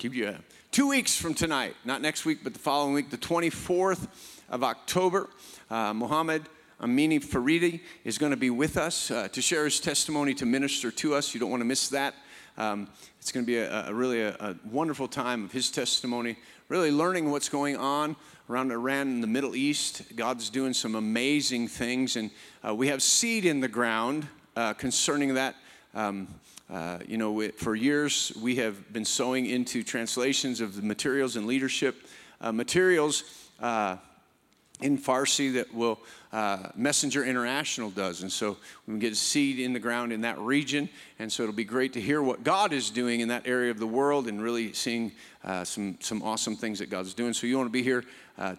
give you two weeks from tonight, not next week, but the following week, the 24th of October. Uh, Mohammed Amini Faridi is going to be with us uh, to share his testimony, to minister to us. You don't want to miss that. Um, it's going to be a, a really a, a, wonderful time of his testimony, really learning what's going on around Iran and the Middle East. God's doing some amazing things, and uh, we have seed in the ground uh, concerning that. Um, uh, you know, for years we have been sowing into translations of the materials and leadership uh, materials uh, in Farsi that will uh, Messenger International does. And so we can get seed in the ground in that region. And so it'll be great to hear what God is doing in that area of the world and really seeing uh, some, some awesome things that God's doing. So you want to be here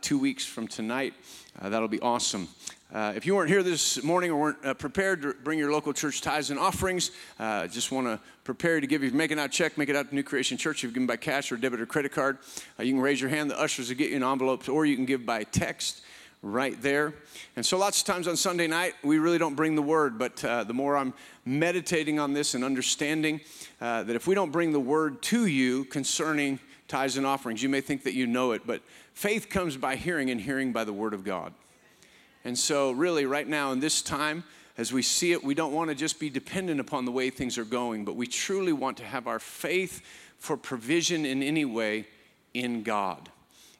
two weeks from tonight. that'll be awesome. Uh, if you weren't here this morning or weren't uh, prepared to bring your local church tithes and offerings, uh, just want to prepare you to give. If you're making out a check, make it out to New Creation Church. If you're giving by cash or debit or credit card, uh, you can raise your hand. The ushers will get you an envelope, or you can give by text right there. And so, lots of times on Sunday night, we really don't bring the word, but uh, the more I'm meditating on this and understanding uh, that if we don't bring the word to you concerning tithes and offerings, you may think that you know it, but faith comes by hearing, and hearing by the word of God. And so, really, right now in this time, as we see it, we don't want to just be dependent upon the way things are going, but we truly want to have our faith for provision in any way in God.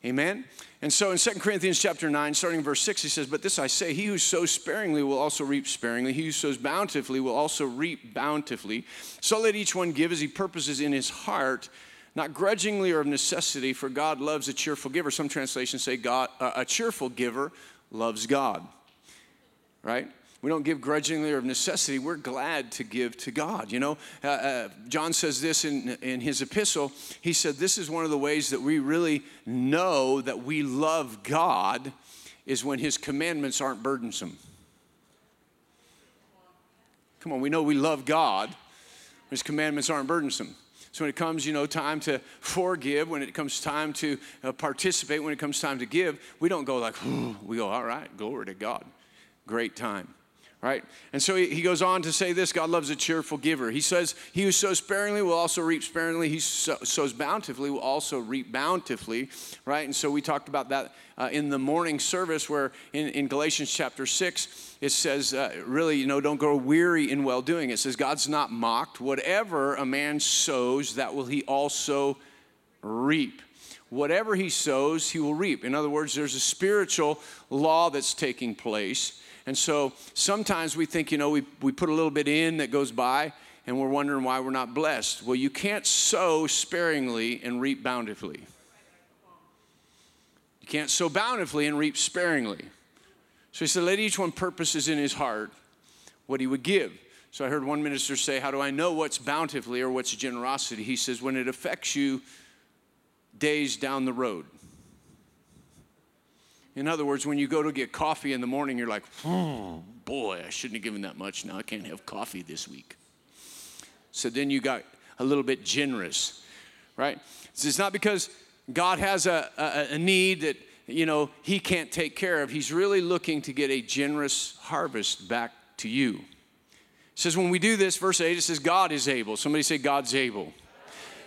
Amen? And so in 2 Corinthians chapter 9, starting verse 6, he says, But this I say, he who sows sparingly will also reap sparingly. He who sows bountifully will also reap bountifully. So let each one give as he purposes in his heart, not grudgingly or of necessity, for God loves a cheerful giver. Some translations say God, uh, a cheerful giver loves God, right? We don't give grudgingly or of necessity. We're glad to give to God. You know, uh, uh, John says this in, in his epistle. He said, This is one of the ways that we really know that we love God is when his commandments aren't burdensome. Come on, we know we love God. His commandments aren't burdensome. So when it comes, you know, time to forgive, when it comes time to uh, participate, when it comes time to give, we don't go like, we go, all right, glory to God. Great time right? And so he goes on to say this God loves a cheerful giver. He says, He who sows sparingly will also reap sparingly. He sows bountifully will also reap bountifully, right? And so we talked about that uh, in the morning service where in, in Galatians chapter 6, it says, uh, really, you know, don't grow weary in well doing. It says, God's not mocked. Whatever a man sows, that will he also reap whatever he sows, he will reap. In other words, there's a spiritual law that's taking place and so sometimes we think, you know, we, we put a little bit in that goes by and we're wondering why we're not blessed. Well, you can't sow sparingly and reap bountifully. You can't sow bountifully and reap sparingly. So he said, let each one purposes in his heart what he would give. So I heard one minister say, How do I know what's bountifully or what's generosity? He says, When it affects you days down the road. In other words, when you go to get coffee in the morning, you're like, oh, boy, I shouldn't have given that much. Now I can't have coffee this week. So then you got a little bit generous, right? It's not because God has a, a, a need that, you know, he can't take care of. He's really looking to get a generous harvest back to you. It says, when we do this, verse 8, it says, God is able. Somebody say, God's able.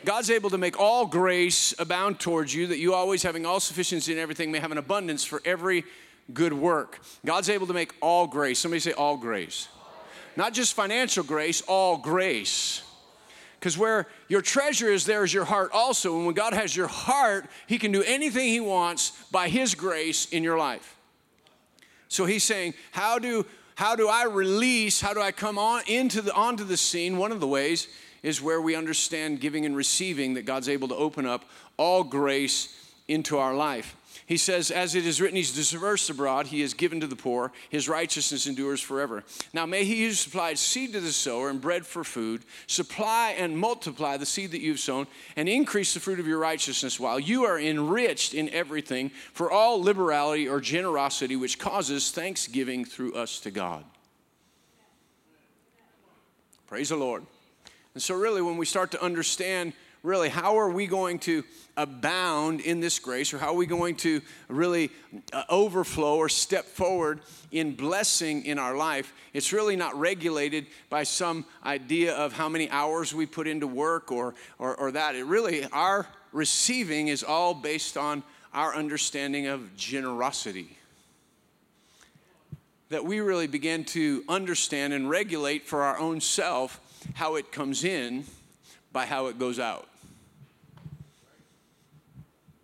God's able to make all grace abound towards you, that you always having all sufficiency in everything may have an abundance for every good work. God's able to make all grace. Somebody say all grace. Not just financial grace, all grace. Because where your treasure is, there is your heart also. And when God has your heart, He can do anything He wants by His grace in your life. So He's saying, How do how do I release, how do I come on into the onto the scene? One of the ways is where we understand giving and receiving that God's able to open up all grace into our life. He says, As it is written, He's dispersed abroad, He has given to the poor, His righteousness endures forever. Now may He who supplied seed to the sower and bread for food supply and multiply the seed that you've sown and increase the fruit of your righteousness while you are enriched in everything for all liberality or generosity which causes thanksgiving through us to God. Praise the Lord. And so, really, when we start to understand, really, how are we going to abound in this grace, or how are we going to really uh, overflow or step forward in blessing in our life, it's really not regulated by some idea of how many hours we put into work or, or, or that. It really, our receiving is all based on our understanding of generosity. That we really begin to understand and regulate for our own self how it comes in by how it goes out.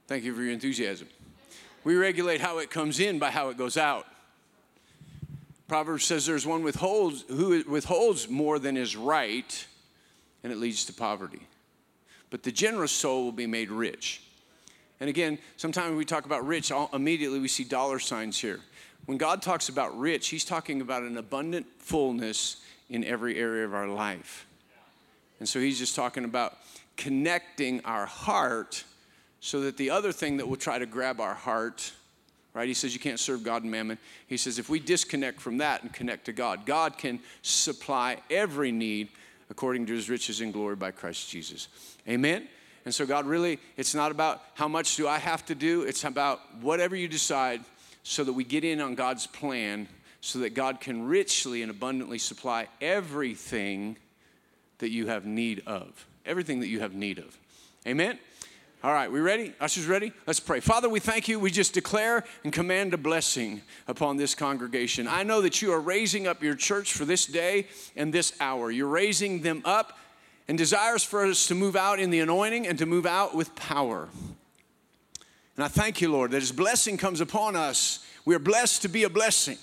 Thank you for your enthusiasm. We regulate how it comes in by how it goes out. Proverbs says there's one withholds, who withholds more than is right, and it leads to poverty. But the generous soul will be made rich. And again, sometimes we talk about rich, immediately we see dollar signs here. When God talks about rich, He's talking about an abundant fullness in every area of our life. And so He's just talking about connecting our heart so that the other thing that will try to grab our heart right? He says you can't serve God and mammon. He says if we disconnect from that and connect to God, God can supply every need according to his riches and glory by Christ Jesus. Amen? And so, God, really, it's not about how much do I have to do, it's about whatever you decide so that we get in on God's plan so that God can richly and abundantly supply everything that you have need of. Everything that you have need of. Amen? All right, we ready? Ushers ready? Let's pray. Father, we thank you. We just declare and command a blessing upon this congregation. I know that you are raising up your church for this day and this hour. You're raising them up and desires for us to move out in the anointing and to move out with power. And I thank you, Lord, that as blessing comes upon us, we are blessed to be a blessing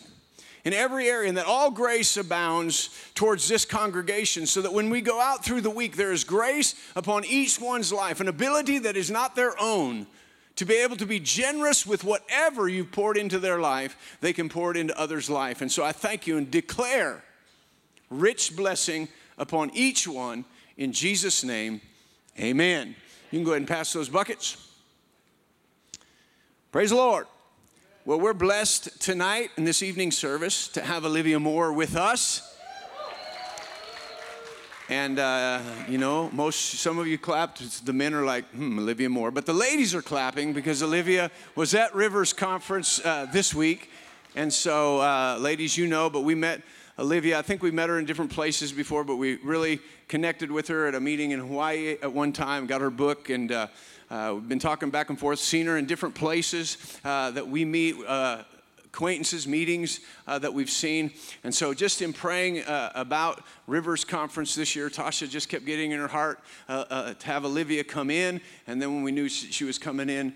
in every area, and that all grace abounds towards this congregation, so that when we go out through the week, there is grace upon each one's life, an ability that is not their own. To be able to be generous with whatever you've poured into their life, they can pour it into others' life. And so I thank you and declare rich blessing upon each one in Jesus' name. Amen. You can go ahead and pass those buckets. Praise the Lord. Well, we're blessed tonight in this evening service to have Olivia Moore with us. And uh, you know, most some of you clapped. The men are like, "Hmm, Olivia Moore," but the ladies are clapping because Olivia was at Rivers Conference uh, this week, and so, uh, ladies, you know, but we met Olivia. I think we met her in different places before, but we really connected with her at a meeting in Hawaii at one time. Got her book and uh, we've been talking back and forth, seen her in different places uh, that we meet. Uh, acquaintances, meetings uh, that we've seen. And so, just in praying uh, about Rivers Conference this year, Tasha just kept getting in her heart to have Olivia come in. And then, when we knew she was coming in,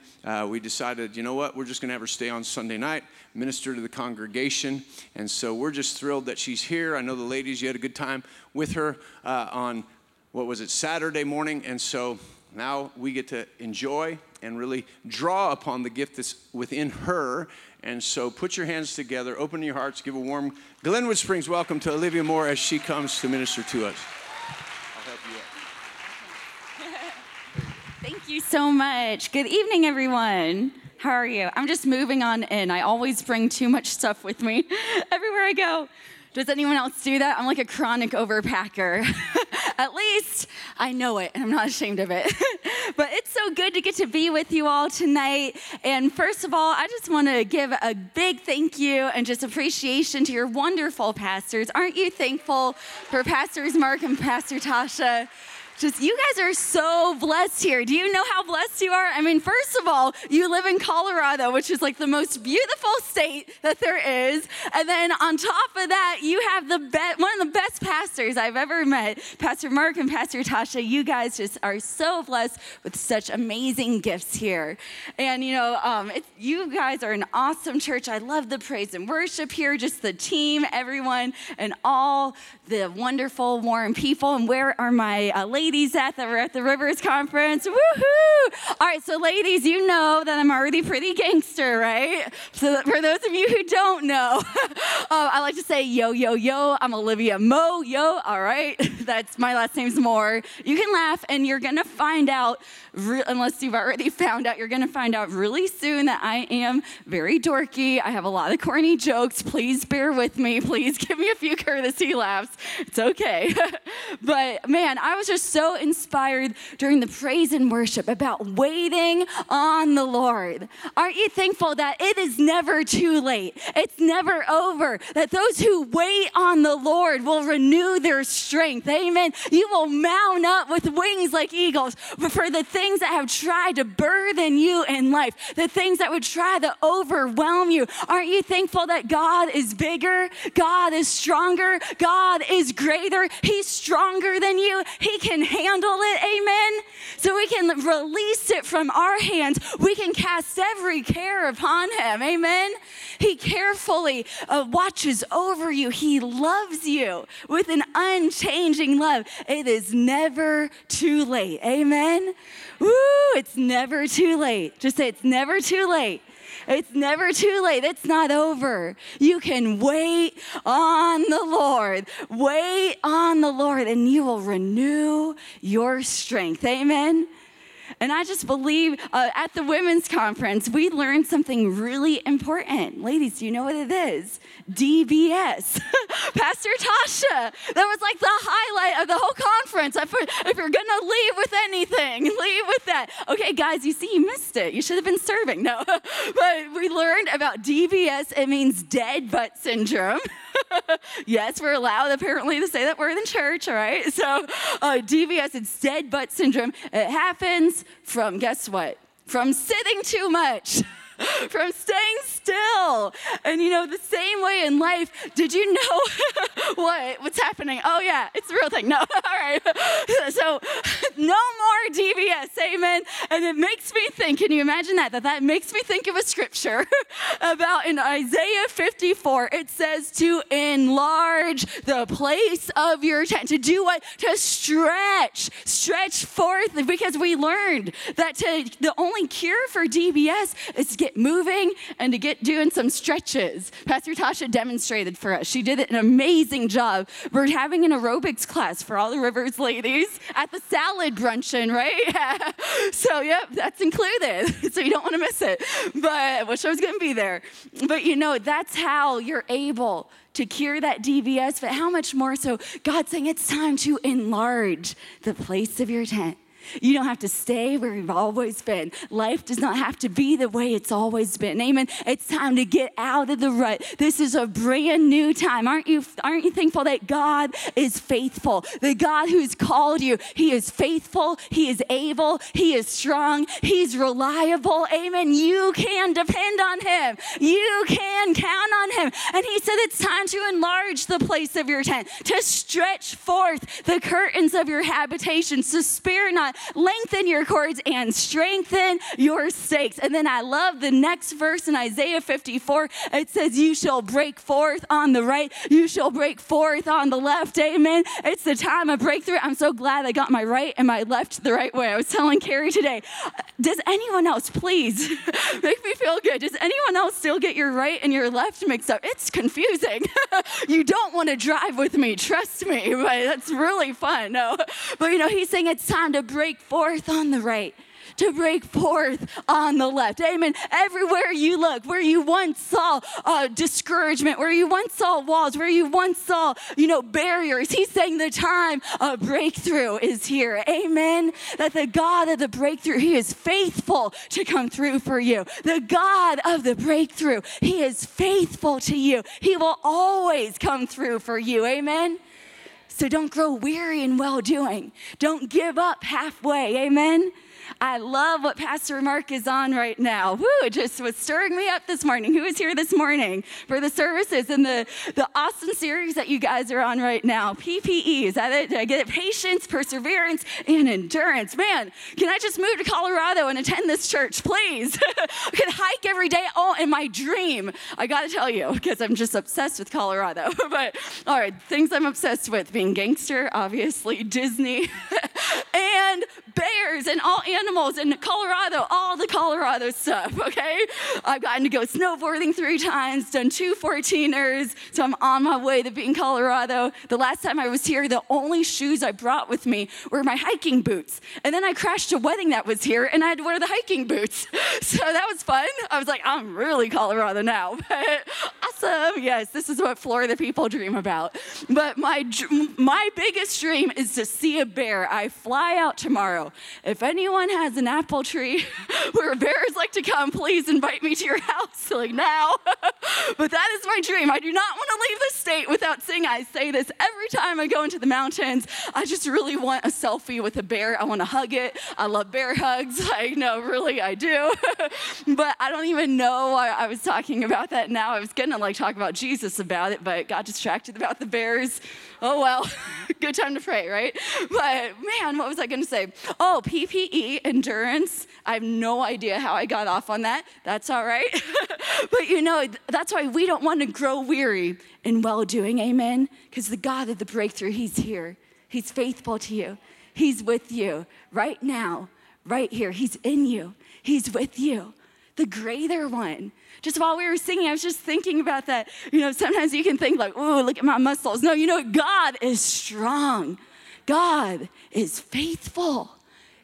we decided, you know what, we're just going to have her stay on Sunday night, minister to the congregation. And so, we're just thrilled that she's here. I know the ladies, you had a good time with her uh, on what was it, Saturday morning. And so, now we get to enjoy and really draw upon the gift that's within her. And so put your hands together, open your hearts, give a warm Glenwood Springs welcome to Olivia Moore as she comes to minister to us. I'll help you up. Thank you so much. Good evening, everyone. How are you? I'm just moving on in. I always bring too much stuff with me everywhere I go. Does anyone else do that? I'm like a chronic overpacker. At least I know it and I'm not ashamed of it. but it's so good to get to be with you all tonight. And first of all, I just want to give a big thank you and just appreciation to your wonderful pastors. Aren't you thankful for Pastors Mark and Pastor Tasha? Just you guys are so blessed here. Do you know how blessed you are? I mean, first of all, you live in Colorado, which is like the most beautiful state that there is. And then on top of that, you have the be- one of the best pastors I've ever met, Pastor Mark and Pastor Tasha. You guys just are so blessed with such amazing gifts here. And you know, um, you guys are an awesome church. I love the praise and worship here, just the team, everyone, and all the wonderful, warm people. And where are my uh, ladies? Ladies at the, at the Rivers Conference. Woohoo! Right, so ladies, you know that I'm already pretty gangster, right? So for those of you who don't know, uh, I like to say yo, yo, yo. I'm Olivia Mo, yo. All right, that's my last name's Moore. You can laugh, and you're gonna find out, re- unless you've already found out, you're gonna find out really soon that I am very dorky. I have a lot of corny jokes. Please bear with me. Please give me a few courtesy laughs. It's okay. but man, I was just so inspired during the praise and worship about waiting on the Lord. Aren't you thankful that it is never too late? It's never over. That those who wait on the Lord will renew their strength. Amen. You will mount up with wings like eagles. For the things that have tried to burden you in life, the things that would try to overwhelm you, aren't you thankful that God is bigger? God is stronger. God is greater. He's stronger than you. He can handle it. Amen. So we can release it from our hands. We can cast every care upon Him. Amen. He carefully uh, watches over you. He loves you with an unchanging love. It is never too late. Amen. Woo, it's never too late. Just say it's never too late. It's never too late. It's not over. You can wait on the Lord. Wait on the Lord, and you will renew your strength. Amen. And I just believe uh, at the women's conference, we learned something really important. Ladies, do you know what it is? DBS. Pastor Tasha, that was like the highlight of the whole conference. If, you're gonna leave with anything, leave with that. Okay, guys, you see, you missed it. You should have been serving. No, but we learned about DBS. It means dead butt syndrome. yes, we're allowed apparently to say that word in church, all right? So, uh, it's dead butt syndrome. It happens from, guess what? From sitting too much. from staying still. And you know, the same way in life, did you know what? What's happening? Oh, yeah, it's a real thing. No, all right. So, no more DBS, amen. And it makes me think, can you imagine that? That that makes me think of a scripture about in Isaiah 54, it says to enlarge the place of your tent. To do what? To stretch, stretch forth, because we learned that to, the only cure for DBS is to get get moving and to get doing some stretches. Pastor Tasha demonstrated for us. She did an amazing job. We're having an aerobics class for all the Rivers ladies at the salad bruncheon, right? so, yep, that's included. So you don't want to miss it. But I wish I was going to be there. But you know, that's how you're able to cure that DBS, but how much more so God's saying it's time to enlarge the place of your tent. You don't have to stay where you've always been. Life does not have to be the way it's always been. Amen. It's time to get out of the rut. This is a brand new time. Aren't you aren't you thankful that God is faithful? The God who's called you, he is faithful, he is able, he is strong, he's reliable. Amen. You can depend on him. You can count on him. And he said it's time to enlarge the place of your tent, to stretch forth the curtains of your habitations, to spare not lengthen your cords and strengthen your stakes. And then I love the next verse in Isaiah 54. It says, You shall break forth on the right, you shall break forth on the left. Amen. It's the time of breakthrough. I'm so glad I got my right and my left the right way. I was telling Carrie today, does anyone else, please make me feel good? Does anyone else still get your right and your left mixed up? It's confusing. you don't want to drive with me, trust me, but that's really fun. No, but you know, he's saying it's time to break break forth on the right, to break forth on the left. Amen. Everywhere you look, where you once saw uh, discouragement, where you once saw walls, where you once saw, you know, barriers, he's saying the time of breakthrough is here. Amen. That the God of the breakthrough, he is faithful to come through for you. The God of the breakthrough, he is faithful to you. He will always come through for you. Amen. So don't grow weary in well doing. Don't give up halfway. Amen. I love what Pastor Mark is on right now. Woo, it just was stirring me up this morning. Who is here this morning for the services and the, the awesome series that you guys are on right now? PPE, is that it? Did I get it? Patience, perseverance, and endurance. Man, can I just move to Colorado and attend this church, please? I could hike every day. Oh, in my dream, I gotta tell you, because I'm just obsessed with Colorado. but all right, things I'm obsessed with being gangster, obviously, Disney, and bears and all animals animals in Colorado, all the Colorado stuff, okay? I've gotten to go snowboarding three times, done two 14ers, so I'm on my way to being Colorado. The last time I was here, the only shoes I brought with me were my hiking boots. And then I crashed a wedding that was here, and I had to wear the hiking boots. So that was fun. I was like, I'm really Colorado now. But awesome. Yes, this is what Florida people dream about. But my, my biggest dream is to see a bear. I fly out tomorrow. If anyone has an apple tree where bears like to come, please invite me to your house, like now. but that is my dream. I do not want to leave the state without saying I say this every time I go into the mountains. I just really want a selfie with a bear. I want to hug it. I love bear hugs. I know, really, I do. but I don't even know why I was talking about that now. I was gonna like talk about Jesus about it, but got distracted about the bears. Oh well, good time to pray, right? But man, what was I gonna say? Oh, PPE, endurance. I have no idea how I got off on that. That's all right. but you know, that's why we don't want to grow weary in well doing, amen? Because the God of the breakthrough, He's here. He's faithful to you. He's with you right now, right here. He's in you. He's with you. The greater one. Just while we were singing, I was just thinking about that. You know, sometimes you can think like, "Oh, look at my muscles." No, you know, God is strong. God is faithful.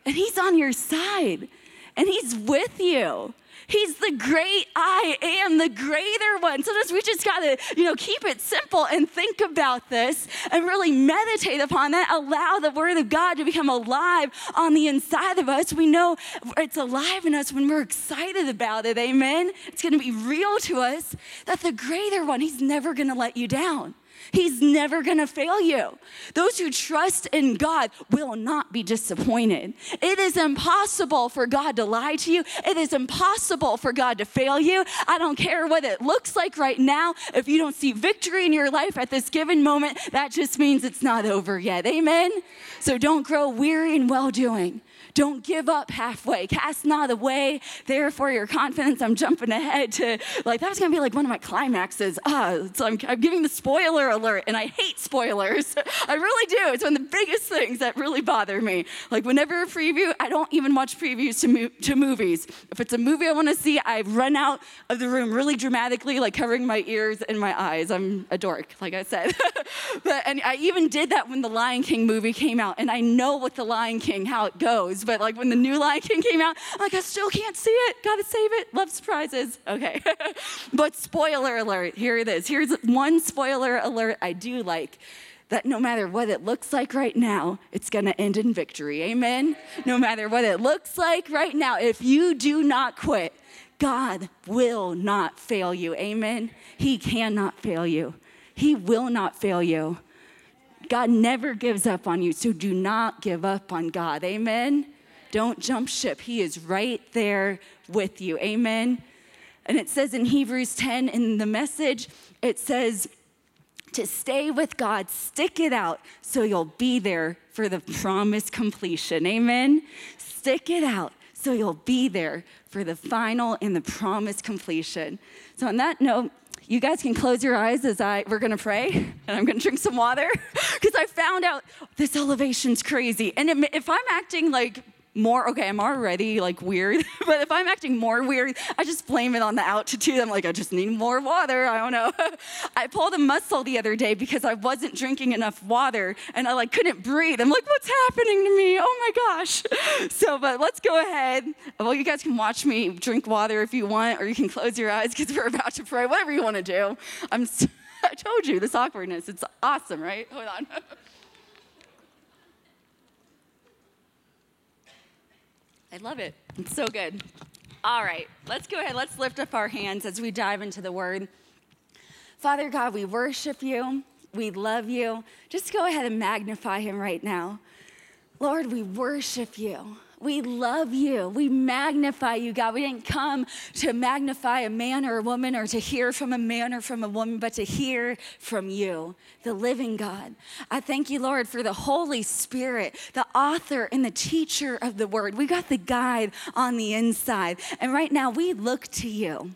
And he's on your side. And he's with you. He's the great I am, the greater one. Sometimes we just gotta, you know, keep it simple and think about this and really meditate upon that. Allow the word of God to become alive on the inside of us. We know it's alive in us when we're excited about it. Amen. It's gonna be real to us that the greater one, he's never gonna let you down. He's never gonna fail you. Those who trust in God will not be disappointed. It is impossible for God to lie to you. It is impossible for God to fail you. I don't care what it looks like right now. If you don't see victory in your life at this given moment, that just means it's not over yet. Amen? So don't grow weary in well doing. Don't give up halfway. Cast not away, therefore, your confidence. I'm jumping ahead to, like, that was gonna be like one of my climaxes. Ah, so I'm, I'm giving the spoiler alert, and I hate spoilers. I really do. It's one of the biggest things that really bother me. Like, whenever a preview, I don't even watch previews to, mo- to movies. If it's a movie I wanna see, I run out of the room really dramatically, like covering my ears and my eyes. I'm a dork, like I said. but, and I even did that when the Lion King movie came out, and I know with the Lion King how it goes but like when the new Lion King came out, like, I still can't see it. Gotta save it. Love surprises. Okay. but spoiler alert, here it is. Here's one spoiler alert I do like that no matter what it looks like right now, it's gonna end in victory. Amen? No matter what it looks like right now, if you do not quit, God will not fail you. Amen? He cannot fail you. He will not fail you. God never gives up on you, so do not give up on God. Amen? Don't jump ship. He is right there with you. Amen. And it says in Hebrews 10 in the message, it says, to stay with God, stick it out so you'll be there for the promised completion. Amen. Stick it out so you'll be there for the final and the promised completion. So, on that note, you guys can close your eyes as I we're gonna pray, and I'm gonna drink some water because I found out this elevation's crazy. And if I'm acting like more, okay, I'm already like weird, but if I'm acting more weird, I just blame it on the altitude. I'm like, I just need more water. I don't know. I pulled a muscle the other day because I wasn't drinking enough water and I like couldn't breathe. I'm like, what's happening to me? Oh my gosh. So, but let's go ahead. Well, you guys can watch me drink water if you want, or you can close your eyes because we're about to pray, whatever you want to do. I'm, I told you this awkwardness. It's awesome, right? Hold on. I love it. It's so good. All right, let's go ahead. Let's lift up our hands as we dive into the word. Father God, we worship you. We love you. Just go ahead and magnify him right now. Lord, we worship you. We love you. We magnify you, God. We didn't come to magnify a man or a woman or to hear from a man or from a woman, but to hear from you, the living God. I thank you, Lord, for the Holy Spirit, the author and the teacher of the word. We got the guide on the inside. And right now, we look to you.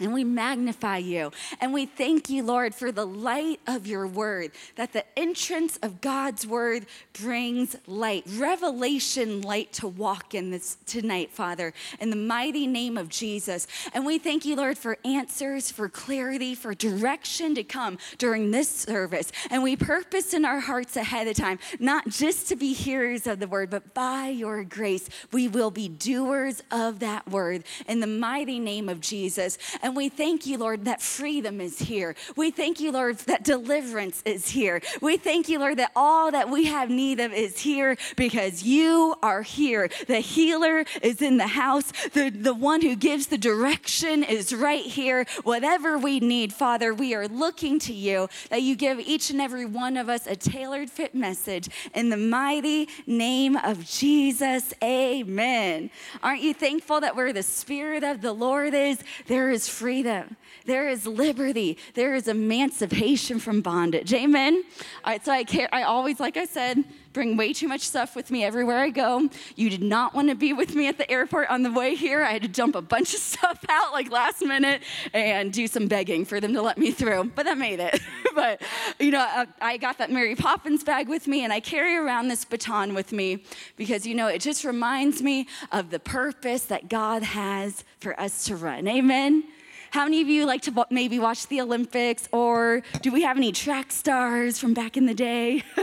And we magnify you. And we thank you, Lord, for the light of your word, that the entrance of God's word brings light, revelation light to walk in this tonight, Father, in the mighty name of Jesus. And we thank you, Lord, for answers, for clarity, for direction to come during this service. And we purpose in our hearts ahead of time, not just to be hearers of the word, but by your grace, we will be doers of that word in the mighty name of Jesus. And And we thank you, Lord, that freedom is here. We thank you, Lord, that deliverance is here. We thank you, Lord, that all that we have need of is here because you are here. The healer is in the house, the, the one who gives the direction is right here. Whatever we need, Father, we are looking to you that you give each and every one of us a tailored fit message in the mighty name of Jesus. Amen. Aren't you thankful that where the Spirit of the Lord is, there is freedom, there is liberty, there is emancipation from bondage. Amen. All right, so I care. I always, like I said, bring way too much stuff with me everywhere I go. You did not want to be with me at the airport on the way here. I had to dump a bunch of stuff out like last minute and do some begging for them to let me through, but I made it. but, you know, I, I got that Mary Poppins bag with me and I carry around this baton with me because, you know, it just reminds me of the purpose that God has for us to run. Amen. How many of you like to maybe watch the Olympics or do we have any track stars from back in the day?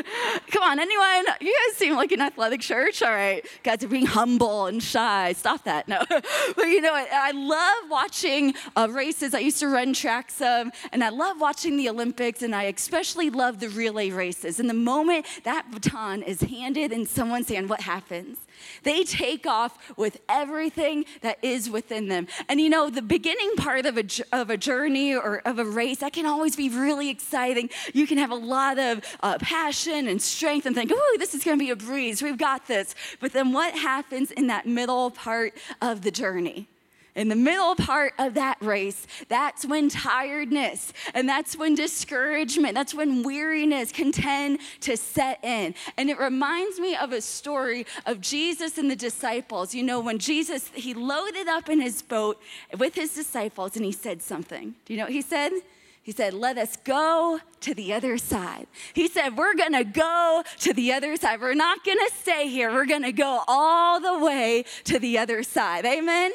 Come on, anyone? You guys seem like an athletic church. All right. Guys are being humble and shy. Stop that. No. but you know, I, love watching uh, races. I used to run track um, and I love watching the Olympics and I especially love the relay races. And the moment that baton is handed in someone's hand, what happens? They take off with everything that is within them. And you know, the beginning part of a, of a journey or of a race, that can always be really exciting. You can have a lot of uh, passion and strength and think, oh, this is gonna be a breeze, we've got this. But then what happens in that middle part of the journey? In the middle part of that race, that's when tiredness and that's when discouragement, that's when weariness can tend to set in. And it reminds me of a story of Jesus and the disciples. You know, when Jesus, he loaded up in his boat with his disciples and he said something. Do you know what he said? He said, Let us go to the other side. He said, We're gonna go to the other side. We're not gonna stay here. We're gonna go all the way to the other side. Amen?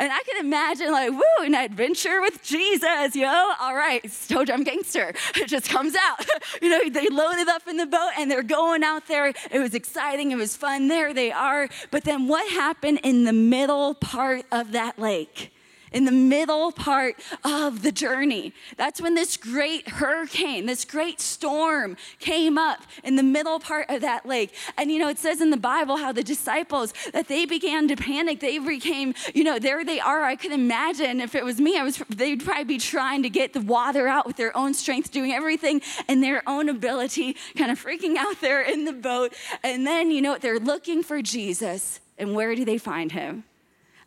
And I can imagine, like, woo, an adventure with Jesus, yo. All right, Toe Jam Gangster. It just comes out. you know, they loaded up in the boat and they're going out there. It was exciting, it was fun. There they are. But then what happened in the middle part of that lake? In the middle part of the journey. That's when this great hurricane, this great storm came up in the middle part of that lake. And you know, it says in the Bible how the disciples that they began to panic. They became, you know, there they are. I could imagine if it was me, I was they'd probably be trying to get the water out with their own strength, doing everything in their own ability, kind of freaking out there in the boat. And then, you know, they're looking for Jesus. And where do they find him?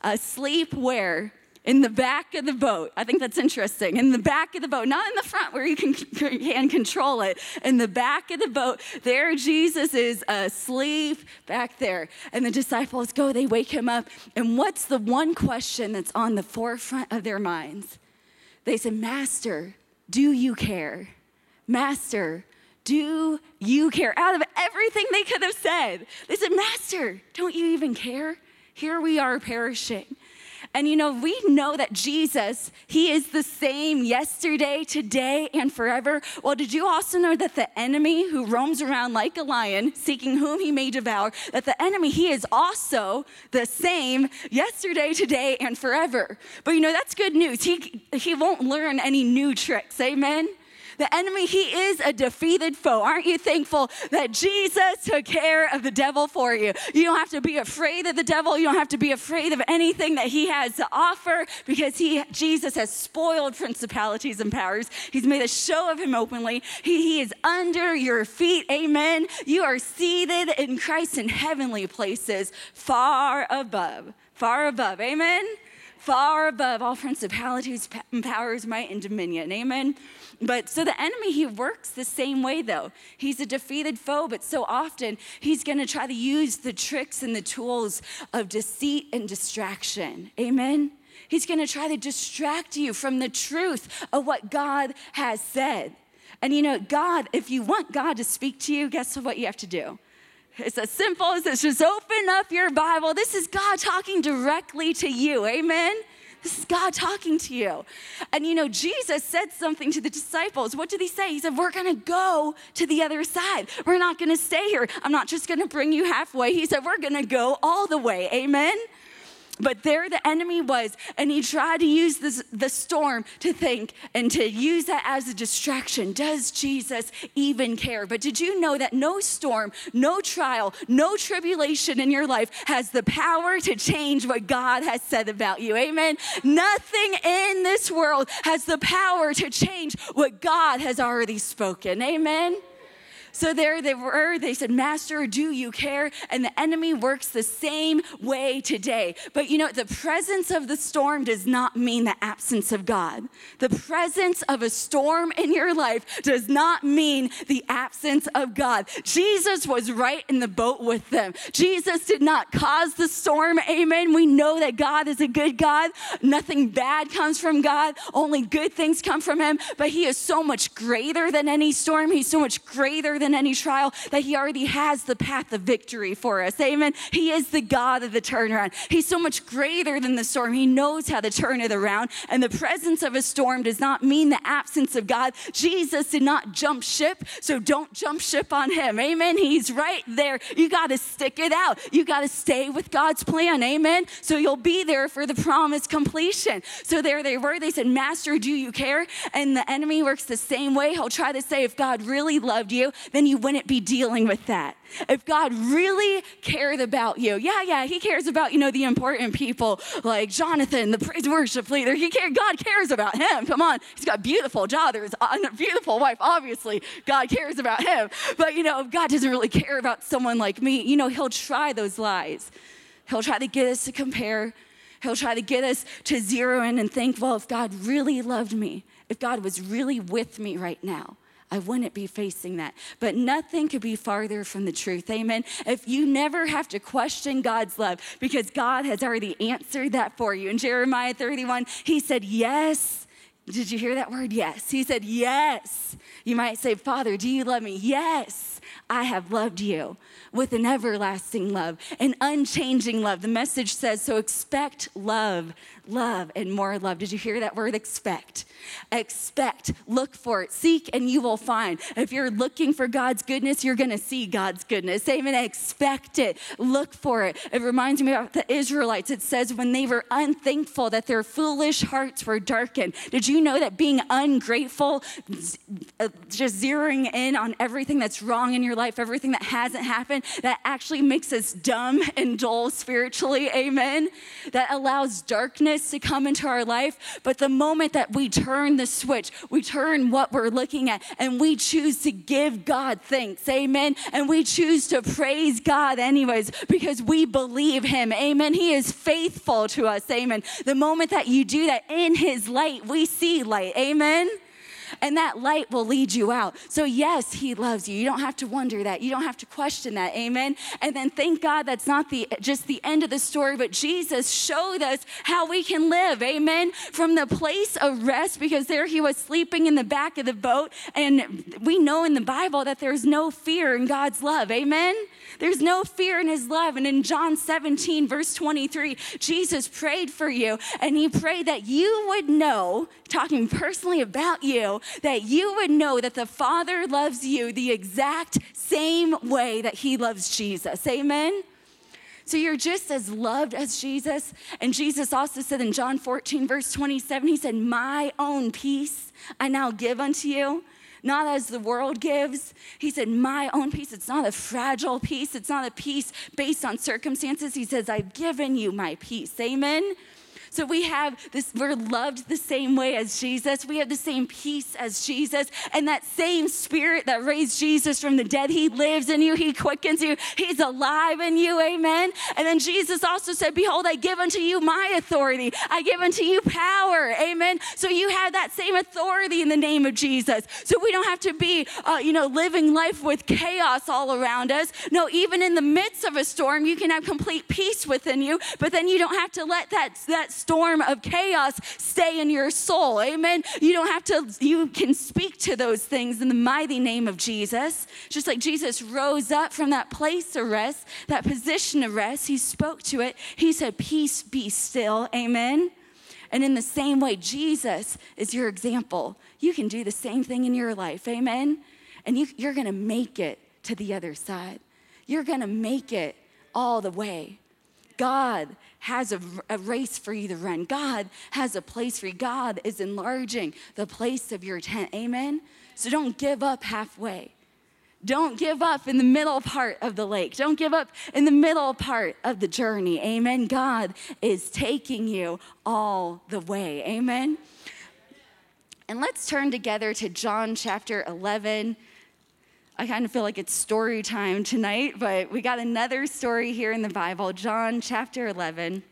Asleep where? In the back of the boat. I think that's interesting. In the back of the boat, not in the front where you can, can control it. In the back of the boat, there Jesus is asleep back there. And the disciples go, they wake him up. And what's the one question that's on the forefront of their minds? They said, Master, do you care? Master, do you care? Out of everything they could have said, they said, Master, don't you even care? Here we are perishing. And you know, we know that Jesus, He is the same yesterday, today, and forever. Well, did you also know that the enemy who roams around like a lion, seeking whom he may devour, that the enemy, he is also the same yesterday, today, and forever. But you know, that's good news. He, he won't learn any new tricks. Amen? The enemy, he is a defeated foe. Aren't you thankful that Jesus took care of the devil for you? You don't have to be afraid of the devil. You don't have to be afraid of anything that he has to offer because he, Jesus has spoiled principalities and powers. He's made a show of him openly. He, he is under your feet. Amen. You are seated in Christ in heavenly places, far above. Far above. Amen far above all principalities, powers, might, and dominion. Amen. But so the enemy, he works the same way though. He's a defeated foe, but so often he's going to try to use the tricks and the tools of deceit and distraction. Amen. He's going to try to distract you from the truth of what God has said. And you know, God, if you want God to speak to you, guess what you have to do? It's as simple as this just open up your Bible. This is God talking directly to you. Amen. This is God talking to you. And you know, Jesus said something to the disciples. What did he say? He said, We're gonna go to the other side. We're not gonna stay here. I'm not just gonna bring you halfway. He said, We're gonna go all the way. Amen. But there the enemy was, and he tried to use this, the storm to think and to use that as a distraction. Does Jesus even care? But did you know that no storm, no trial, no tribulation in your life has the power to change what God has said about you? Amen. Nothing in this world has the power to change what God has already spoken. Amen. So there they were. They said, Master, do you care? And the enemy works the same way today. But you know, the presence of the storm does not mean the absence of God. The presence of a storm in your life does not mean the absence of God. Jesus was right in the boat with them. Jesus did not cause the storm. Amen. We know that God is a good God. Nothing bad comes from God, only good things come from Him. But He is so much greater than any storm, He's so much greater than than any trial, that He already has the path of victory for us. Amen. He is the God of the turnaround. He's so much greater than the storm. He knows how to turn it around. And the presence of a storm does not mean the absence of God. Jesus did not jump ship, so don't jump ship on Him. Amen. He's right there. You got to stick it out. You got to stay with God's plan. Amen. So you'll be there for the promised completion. So there they were. They said, Master, do you care? And the enemy works the same way. He'll try to say, if God really loved you, then you wouldn't be dealing with that. If God really cared about you, yeah, yeah, He cares about, you know, the important people like Jonathan, the praise worship leader. He care, God cares about him. Come on. He's got beautiful job. There's a beautiful wife. Obviously, God cares about him. But, you know, if God doesn't really care about someone like me, you know, He'll try those lies. He'll try to get us to compare. He'll try to get us to zero in and think, well, if God really loved me, if God was really with me right now, I wouldn't be facing that. But nothing could be farther from the truth. Amen. If you never have to question God's love because God has already answered that for you. In Jeremiah 31, he said, Yes. Did you hear that word? Yes. He said, Yes. You might say, Father, do you love me? Yes, I have loved you with an everlasting love, an unchanging love. The message says, So expect love love, and more love. Did you hear that word expect? Expect, look for it, seek, and you will find. If you're looking for God's goodness, you're gonna see God's goodness. Amen. Expect it, look for it. It reminds me about the Israelites. It says when they were unthankful, that their foolish hearts were darkened. Did you know that being ungrateful, uh, just zeroing in on everything that's wrong in your life, everything that hasn't happened, that actually makes us dumb and dull spiritually? Amen. That allows darkness to come into our life. But the moment that we turn the switch, we turn what we're looking at, and we choose to give God thanks. Amen. And we choose to praise God anyways because we believe Him. Amen. He is faithful to us. Amen. The moment that you do that in His light, we see light. Amen and that light will lead you out. So, yes, He loves you. You don't have to wonder that. You don't have to question that. Amen. And then thank God that's not the just the end of the story, but Jesus showed us how we can live. Amen. From the place of rest, because there He was sleeping in the back of the boat, and we know in the Bible that there's no fear in God's love. Amen. There's no fear in his love. And in John 17, verse 23, Jesus prayed for you, and he prayed that you would know, talking personally about you, that you would know that the Father loves you the exact same way that he loves Jesus. Amen? So you're just as loved as Jesus. And Jesus also said in John 14, verse 27, he said, My own peace I now give unto you not as the world gives. He said, My own peace. It's not a fragile peace, it's not a peace based on circumstances. He says, I've given you my peace. Amen. So we have this, we're loved the same way as Jesus. We have the same peace as Jesus. And that same spirit that raised Jesus from the dead, he lives in you, he quickens you, he's alive in you. Amen. And then Jesus also said, Behold, I give unto you my authority, I give unto you power. Amen. So you have that same authority in the name of Jesus. So we don't have to be, uh, you know, living life with chaos all around us. No, even in the midst of a storm, you can have complete peace within you, but then you don't have to let that, that storm of chaos stay in your soul. Amen. You don't have to, you can speak to those things in the mighty name of Jesus. Just like Jesus rose up from that place of rest, that position of rest, he spoke to it. He said, Peace be still. Amen. And in the same way, Jesus is your example. You can do the same thing in your life. Amen. And you, you're going to make it to the other side. You're going to make it all the way. God has a, a, race for you to run. God has a place for you. God is enlarging the place of your tent. Amen? So don't give up halfway. Don't give up in the middle part of the lake. Don't give up in the middle part of the journey. Amen. God is taking you all the way. Amen. And let's turn together to John chapter 11. I kind of feel like it's story time tonight, but we got another story here in the Bible, John chapter 11.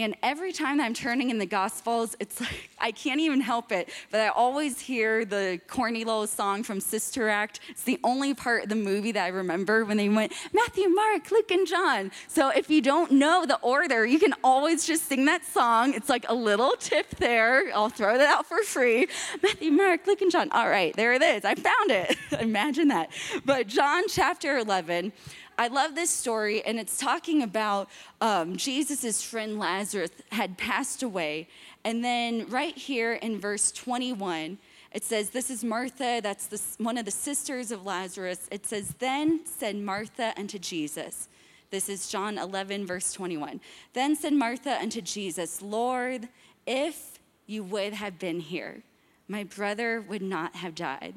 And every time I'm turning in the Gospels, it's like I can't even help it, but I always hear the corny little song from Sister Act. It's the only part of the movie that I remember when they went Matthew, Mark, Luke, and John. So if you don't know the order, you can always just sing that song. It's like a little tip there. I'll throw that out for free. Matthew, Mark, Luke, and John. All right, there it is. I found it. Imagine that. But John chapter 11. I love this story, and it's talking about um, Jesus' friend Lazarus had passed away. And then, right here in verse 21, it says, This is Martha, that's the, one of the sisters of Lazarus. It says, Then said Martha unto Jesus, This is John 11, verse 21. Then said Martha unto Jesus, Lord, if you would have been here, my brother would not have died.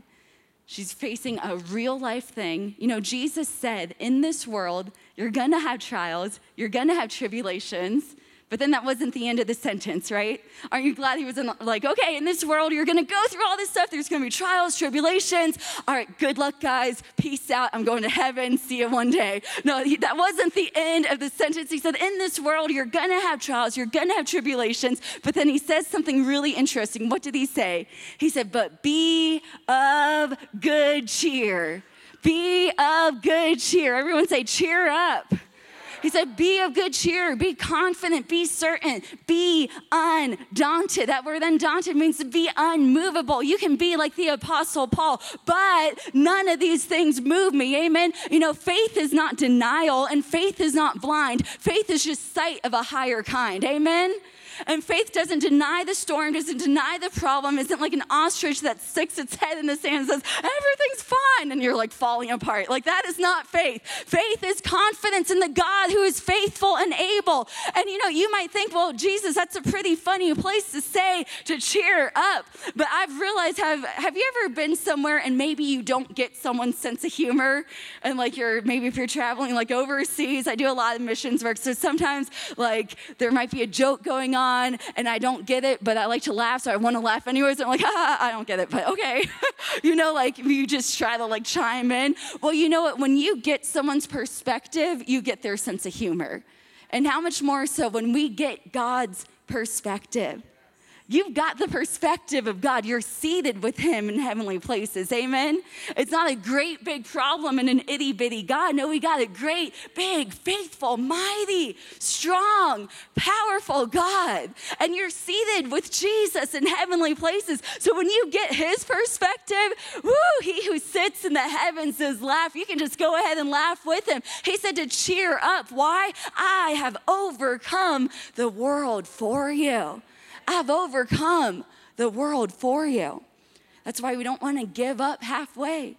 She's facing a real life thing. You know, Jesus said, in this world, you're gonna have trials, you're gonna have tribulations, but then that wasn't the end of the sentence, right? Aren't you glad he was in, like, okay, in this world, you're gonna go through all this stuff. There's gonna be trials, tribulations. All right, good luck, guys. Peace out. I'm going to heaven. See you one day. No, he, that wasn't the end of the sentence. He said, in this world, you're gonna have trials, you're gonna have tribulations. But then he says something really interesting. What did he say? He said, but be of good cheer. Be of good cheer. Everyone say, cheer up. He said, Be of good cheer, be confident, be certain, be undaunted. That word undaunted means to be unmovable. You can be like the Apostle Paul, but none of these things move me. Amen. You know, faith is not denial and faith is not blind. Faith is just sight of a higher kind. Amen. And faith doesn't deny the storm, doesn't deny the problem, isn't like an ostrich that sticks its head in the sand and says, everything's fine, and you're like falling apart. Like that is not faith. Faith is confidence in the God who is faithful and able. And you know, you might think, well, Jesus, that's a pretty funny place to say to cheer up. But I've realized, have, have you ever been somewhere and maybe you don't get someone's sense of humor? And like you're, maybe if you're traveling like overseas, I do a lot of missions work. So sometimes like there might be a joke going on on and I don't get it, but I like to laugh, so I want to laugh anyways. I'm like, I don't get it, but okay. you know, like you just try to like chime in. Well, you know what? When you get someone's perspective, you get their sense of humor. And how much more so when we get God's perspective? You've got the perspective of God. You're seated with Him in heavenly places. Amen. It's not a great big problem and an itty bitty God. No, we got a great, big, faithful, mighty, strong, powerful God. And you're seated with Jesus in heavenly places. So when you get His perspective, woo, He who sits in the heavens says, laugh. You can just go ahead and laugh with Him. He said to cheer up. Why? I have overcome the world for you. I've overcome the world for you. That's why we don't want to give up halfway.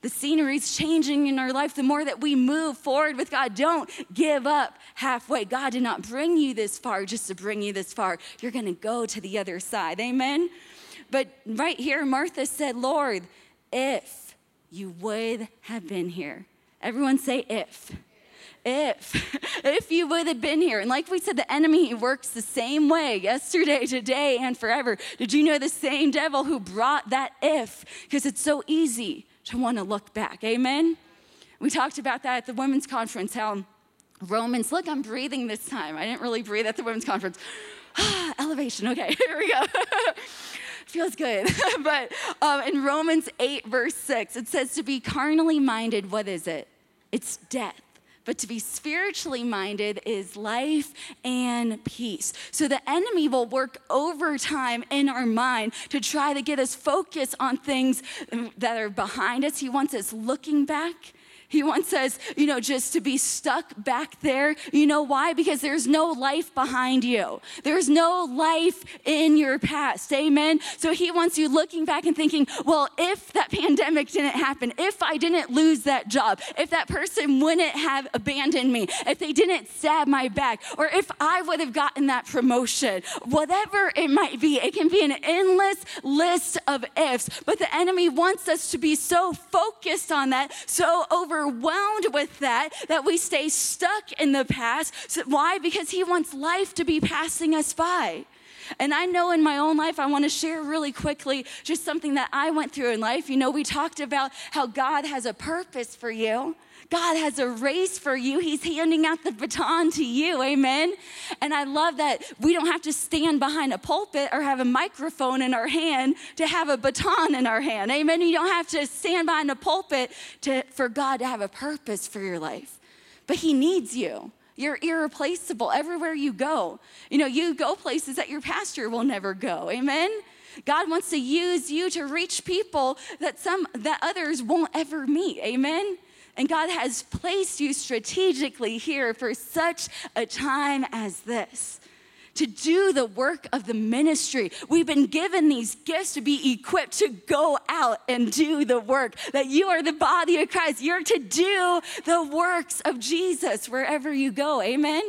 The scenery's changing in our life. The more that we move forward with God, don't give up halfway. God did not bring you this far just to bring you this far. You're going to go to the other side. Amen? But right here, Martha said, Lord, if you would have been here. Everyone say, if if if you would have been here. And like we said the enemy works the same way yesterday today and forever. Did you know the same devil who brought that if? Because it's so easy to want to look back. Amen? We talked about that at the women's conference how romans look i'm breathing this time. I didn't really breathe at the women's conference. Elevation okay here we go. Feels good. but um, in Romans 8, verse 6, it says to be carnally minded, what is it? It's death. But to be spiritually minded is life and peace. So the enemy will work overtime in our mind to try to get us focused on things that are behind us. He wants us looking back. He wants us, you know, just to be stuck back there. You know why? Because there's no life behind you. There's no life in your past. Amen. So he wants you looking back and thinking, well, if that pandemic didn't happen, if I didn't lose that job, if that person wouldn't have abandoned me, if they didn't stab my back, or if I would have gotten that promotion, whatever it might be, it can be an endless list of ifs. But the enemy wants us to be so focused on that, so over overwhelmed with that that we stay stuck in the past. So why? Because He wants life to be passing us by. And I know in my own life, I want to share really quickly just something that I went through in life. You know, we talked about how God has a purpose for you. God has a race for you. He's handing out the baton to you. Amen. And I love that we don't have to stand behind a pulpit or have a microphone in our hand to have a baton in our hand. Amen. You don't have to stand behind a pulpit to, for God to have a purpose for your life. But He needs you. You're irreplaceable everywhere you go. You know, you go places that your pastor will never go. Amen. God wants to use you to reach people that some that others won't ever meet. Amen. And God has placed you strategically here for such a time as this to do the work of the ministry. We've been given these gifts to be equipped to go out and do the work. That you are the body of Christ. You're to do the works of Jesus wherever you go. Amen.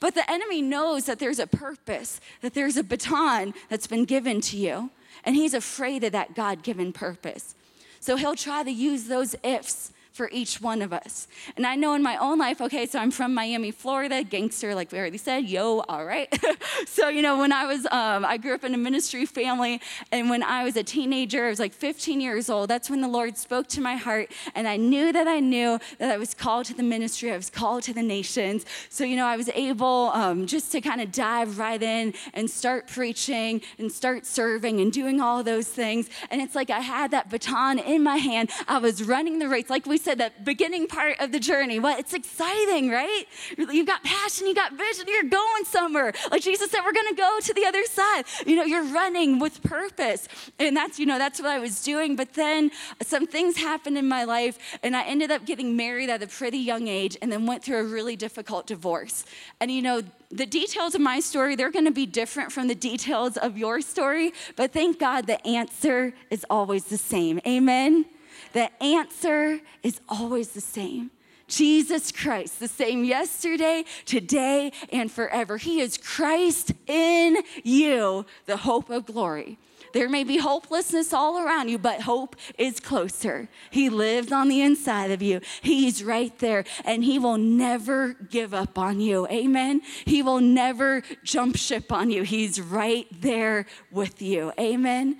But the enemy knows that there's a purpose, that there's a baton that's been given to you. And he's afraid of that God given purpose. So he'll try to use those ifs for each one of us. And I know in my own life, okay, so I'm from Miami, Florida, gangster, like we already said, yo, all right. so, you know, when I was, um, I grew up in a ministry family, and when I was a teenager, I was like 15 years old, that's when the Lord spoke to my heart, and I knew that I knew that I was called to the ministry, I was called to the nations. So, you know, I was able um, just to kind of dive right in and start preaching and start serving and doing all those things. And it's like I had that baton in my hand, I was running the race, like we said, that beginning part of the journey. Well, it's exciting, right? You've got passion, you got vision, you're going somewhere. Like Jesus said, we're gonna go to the other side. You know, you're running with purpose. And that's, you know, that's what I was doing. But then some things happened in my life, and I ended up getting married at a pretty young age and then went through a really difficult divorce. And you know, the details of my story, they're gonna be different from the details of your story, but thank God the answer is always the same. Amen? The answer is always the same. Jesus Christ, the same yesterday, today, and forever. He is Christ in you, the hope of glory. There may be hopelessness all around you, but hope is closer. He lives on the inside of you. He's right there, and He will never give up on you. Amen. He will never jump ship on you. He's right there with you. Amen.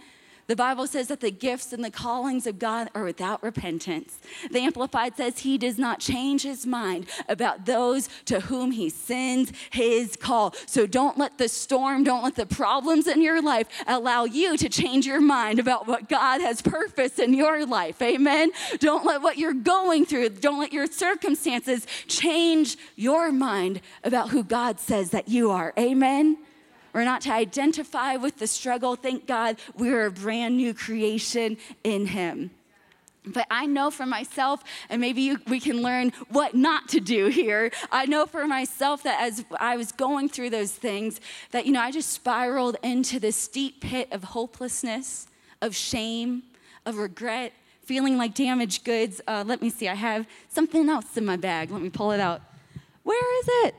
The Bible says that the gifts and the callings of God are without repentance. The Amplified says he does not change his mind about those to whom he sends his call. So don't let the storm, don't let the problems in your life allow you to change your mind about what God has purposed in your life. Amen. Don't let what you're going through, don't let your circumstances change your mind about who God says that you are. Amen. We're not to identify with the struggle. Thank God we're a brand new creation in Him. But I know for myself, and maybe you, we can learn what not to do here. I know for myself that as I was going through those things, that, you know, I just spiraled into this deep pit of hopelessness, of shame, of regret, feeling like damaged goods. Uh, let me see, I have something else in my bag. Let me pull it out. Where is it?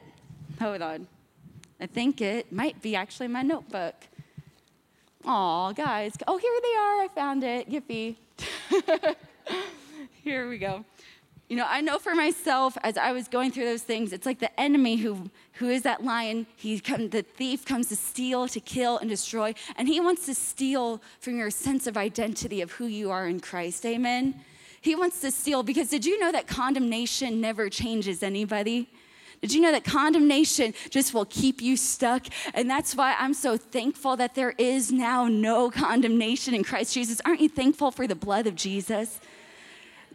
Hold on. I think it might be actually my notebook. Aw, guys. Oh, here they are. I found it. Yippee. here we go. You know, I know for myself as I was going through those things, it's like the enemy who, who is that lion. He come, the thief comes to steal, to kill, and destroy. And he wants to steal from your sense of identity of who you are in Christ. Amen. He wants to steal because did you know that condemnation never changes anybody? Did you know that condemnation just will keep you stuck? And that's why I'm so thankful that there is now no condemnation in Christ Jesus. Aren't you thankful for the blood of Jesus?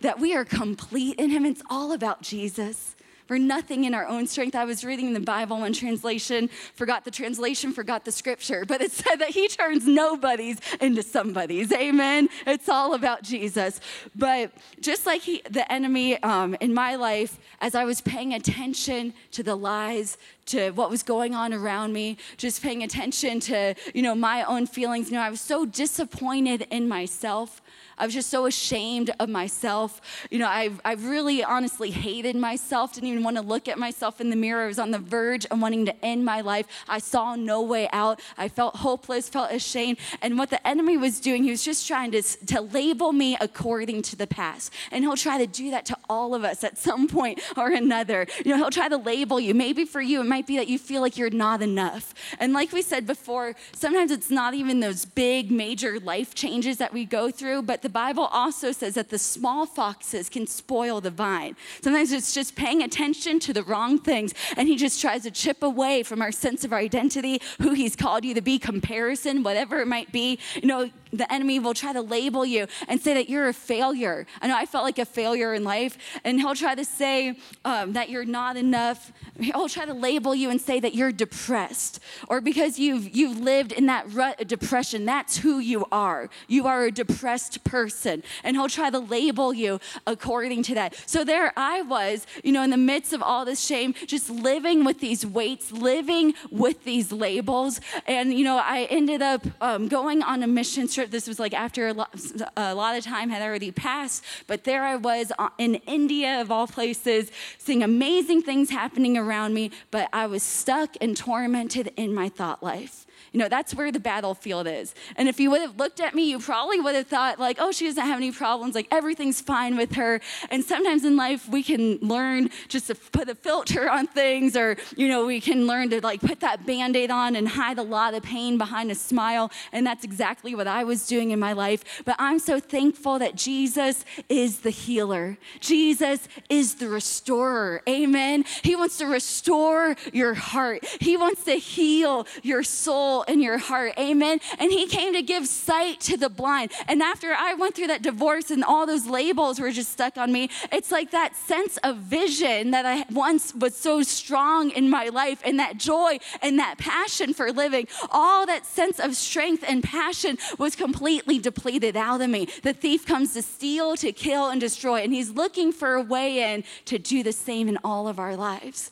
That we are complete in Him. It's all about Jesus. For nothing in our own strength. I was reading the Bible one translation, forgot the translation, forgot the scripture, but it said that he turns nobodies into somebodies. Amen. It's all about Jesus. But just like he, the enemy um, in my life, as I was paying attention to the lies, to what was going on around me, just paying attention to, you know, my own feelings. You know, I was so disappointed in myself. I was just so ashamed of myself. You know, I, I really honestly hated myself, didn't even want to look at myself in the mirror. I was on the verge of wanting to end my life. I saw no way out. I felt hopeless, felt ashamed. And what the enemy was doing, he was just trying to, to label me according to the past. And he'll try to do that to all of us at some point or another. You know, he'll try to label you. Maybe for you, it might be that you feel like you're not enough. And like we said before, sometimes it's not even those big, major life changes that we go through, but the the Bible also says that the small foxes can spoil the vine. Sometimes it's just paying attention to the wrong things, and He just tries to chip away from our sense of our identity, who He's called you to be, comparison, whatever it might be. You know, the enemy will try to label you and say that you're a failure. I know I felt like a failure in life, and he'll try to say um, that you're not enough. He'll try to label you and say that you're depressed, or because you've you've lived in that rut of depression, that's who you are. You are a depressed person. And he'll try to label you according to that. So there I was, you know, in the midst of all this shame, just living with these weights, living with these labels. And, you know, I ended up um, going on a mission trip. This was like after a lot, a lot of time had already passed. But there I was uh, in India, of all places, seeing amazing things happening around me. But I was stuck and tormented in my thought life. You know, that's where the battlefield is. And if you would have looked at me, you probably would have thought, like, oh, she doesn't have any problems, like everything's fine with her. And sometimes in life, we can learn just to put a filter on things, or, you know, we can learn to like put that band aid on and hide a lot of pain behind a smile. And that's exactly what I was doing in my life. But I'm so thankful that Jesus is the healer, Jesus is the restorer. Amen. He wants to restore your heart, He wants to heal your soul soul and your heart. Amen. And he came to give sight to the blind. And after I went through that divorce and all those labels were just stuck on me, it's like that sense of vision that I once was so strong in my life and that joy and that passion for living, all that sense of strength and passion was completely depleted out of me. The thief comes to steal, to kill, and destroy. And he's looking for a way in to do the same in all of our lives.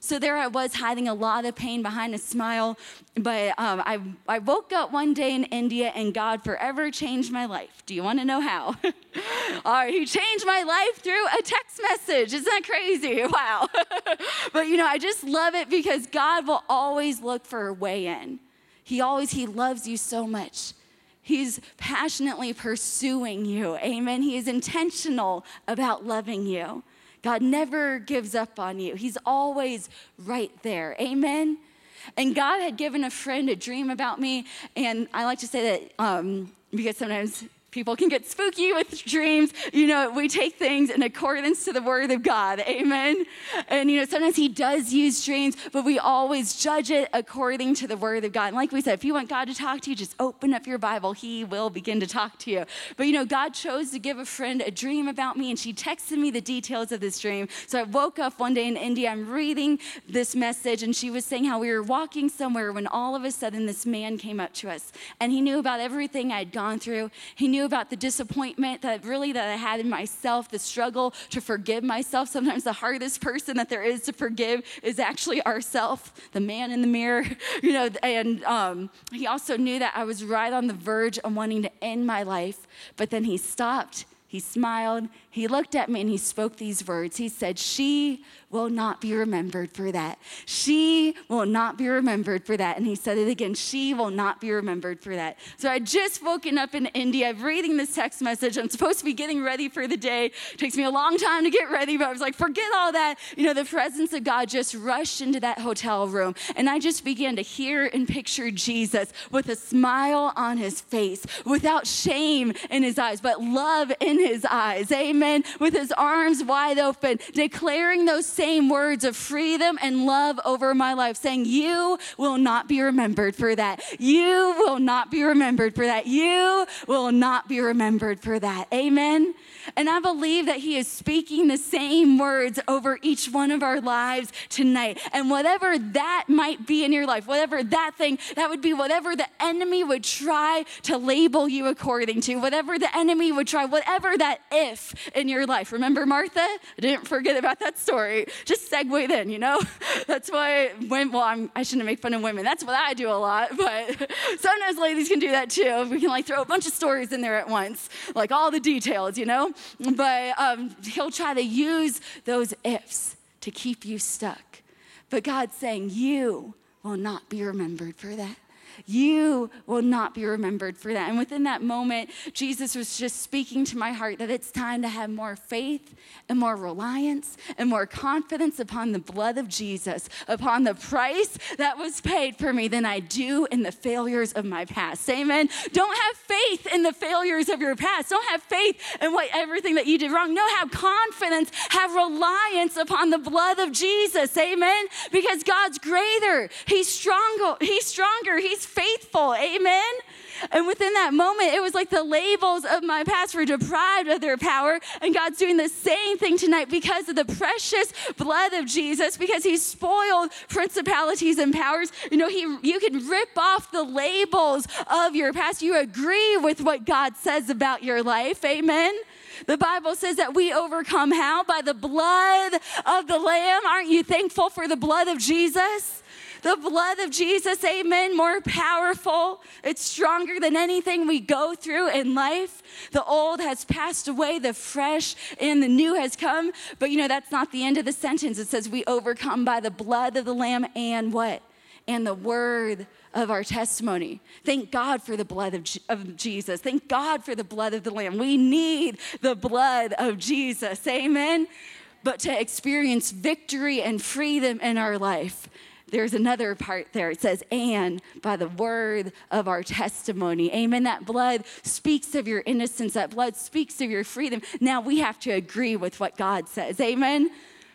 So there I was hiding a lot of pain behind a smile. But um, I, I woke up one day in India and God forever changed my life. Do you want to know how? All right, He changed my life through a text message. Isn't that crazy? Wow. but you know, I just love it because God will always look for a way in. He always, He loves you so much. He's passionately pursuing you. Amen. He is intentional about loving you. God never gives up on you, He's always right there. Amen? And God had given a friend a dream about me, and I like to say that um, because sometimes People can get spooky with dreams. You know, we take things in accordance to the word of God. Amen. And, you know, sometimes He does use dreams, but we always judge it according to the word of God. And like we said, if you want God to talk to you, just open up your Bible. He will begin to talk to you. But, you know, God chose to give a friend a dream about me, and she texted me the details of this dream. So I woke up one day in India, I'm reading this message, and she was saying how we were walking somewhere when all of a sudden this man came up to us, and he knew about everything I'd gone through. He knew about the disappointment that really that I had in myself, the struggle to forgive myself. Sometimes the hardest person that there is to forgive is actually ourself, the man in the mirror, you know. And um, he also knew that I was right on the verge of wanting to end my life, but then he stopped. He smiled, he looked at me and he spoke these words. He said, She will not be remembered for that. She will not be remembered for that. And he said it again She will not be remembered for that. So I just woken up in India, reading this text message. I'm supposed to be getting ready for the day. It takes me a long time to get ready, but I was like, Forget all that. You know, the presence of God just rushed into that hotel room. And I just began to hear and picture Jesus with a smile on his face, without shame in his eyes, but love in his eyes. Amen. With his arms wide open, declaring those same words of freedom and love over my life, saying, You will not be remembered for that. You will not be remembered for that. You will not be remembered for that. Amen. And I believe that He is speaking the same words over each one of our lives tonight. And whatever that might be in your life, whatever that thing, that would be whatever the enemy would try to label you according to, whatever the enemy would try, whatever that if in your life. Remember Martha? I didn't forget about that story. Just segue then, you know? That's why, when, well, I'm, I shouldn't make fun of women. That's what I do a lot, but sometimes ladies can do that too. We can like throw a bunch of stories in there at once, like all the details, you know? but um, he'll try to use those ifs to keep you stuck. But God's saying, You will not be remembered for that you will not be remembered for that. And within that moment, Jesus was just speaking to my heart that it's time to have more faith and more reliance and more confidence upon the blood of Jesus, upon the price that was paid for me than I do in the failures of my past. Amen. Don't have faith in the failures of your past. Don't have faith in what everything that you did wrong. No, have confidence, have reliance upon the blood of Jesus. Amen. Because God's greater. He's stronger. He's stronger. He's faithful. Amen. And within that moment, it was like the labels of my past were deprived of their power. And God's doing the same thing tonight because of the precious blood of Jesus, because He spoiled principalities and powers. You know, He you can rip off the labels of your past. You agree with what God says about your life. Amen. The Bible says that we overcome how? By the blood of the Lamb. Aren't you thankful for the blood of Jesus? The blood of Jesus, amen, more powerful. It's stronger than anything we go through in life. The old has passed away, the fresh and the new has come. But you know, that's not the end of the sentence. It says, We overcome by the blood of the Lamb and what? And the word of our testimony. Thank God for the blood of, of Jesus. Thank God for the blood of the Lamb. We need the blood of Jesus. Amen. But to experience victory and freedom in our life, there's another part there. It says, and by the word of our testimony. Amen. That blood speaks of your innocence, that blood speaks of your freedom. Now we have to agree with what God says. Amen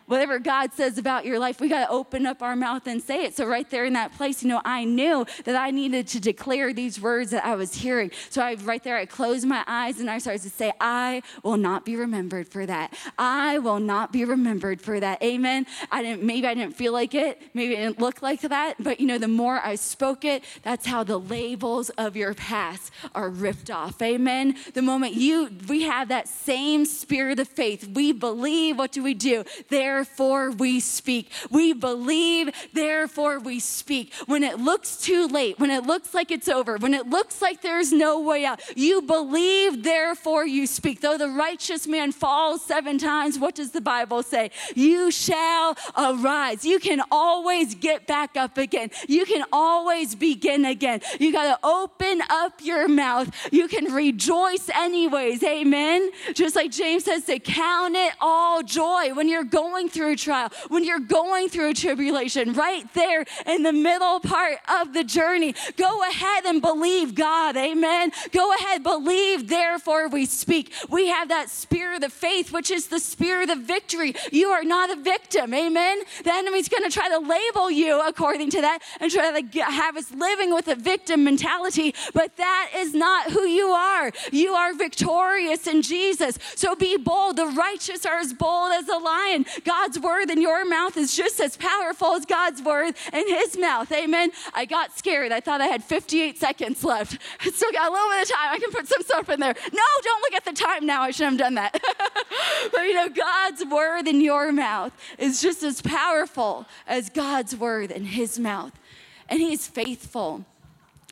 whatever God says about your life, we got to open up our mouth and say it. So, right there in that place, you know, I knew that I needed to declare these words that I was hearing. So, I right there, I closed my eyes and I started to say, I will not be remembered for that. I will not be remembered for that. Amen. I didn't, maybe I didn't feel like it. Maybe it didn't look like that. But, you know, the more I spoke it, that's how the labels of your past are ripped off. Amen. The moment you, we have that same spirit of faith, we believe, what do we do? There therefore we speak. We believe, therefore we speak. When it looks too late, when it looks like it's over, when it looks like there's no way out, you believe, therefore you speak. Though the righteous man falls seven times, what does the Bible say? You shall arise. You can always get back up again. You can always begin again. You got to open up your mouth. You can rejoice anyways. Amen. Just like James says to count it all joy when you're going going through a trial, when you're going through a tribulation, right there in the middle part of the journey, go ahead and believe God. Amen. Go ahead, believe, therefore we speak. We have that spirit of faith, which is the spirit of victory. You are not a victim. Amen. The enemy's going to try to label you according to that and try to have us living with a victim mentality, but that is not who you are. You are victorious in Jesus. So be bold. The righteous are as bold as a lion. God God's word in your mouth is just as powerful as God's word in his mouth. Amen. I got scared. I thought I had 58 seconds left. I still got a little bit of time. I can put some stuff in there. No, don't look at the time now. I should have done that. but you know, God's word in your mouth is just as powerful as God's word in his mouth. And he's faithful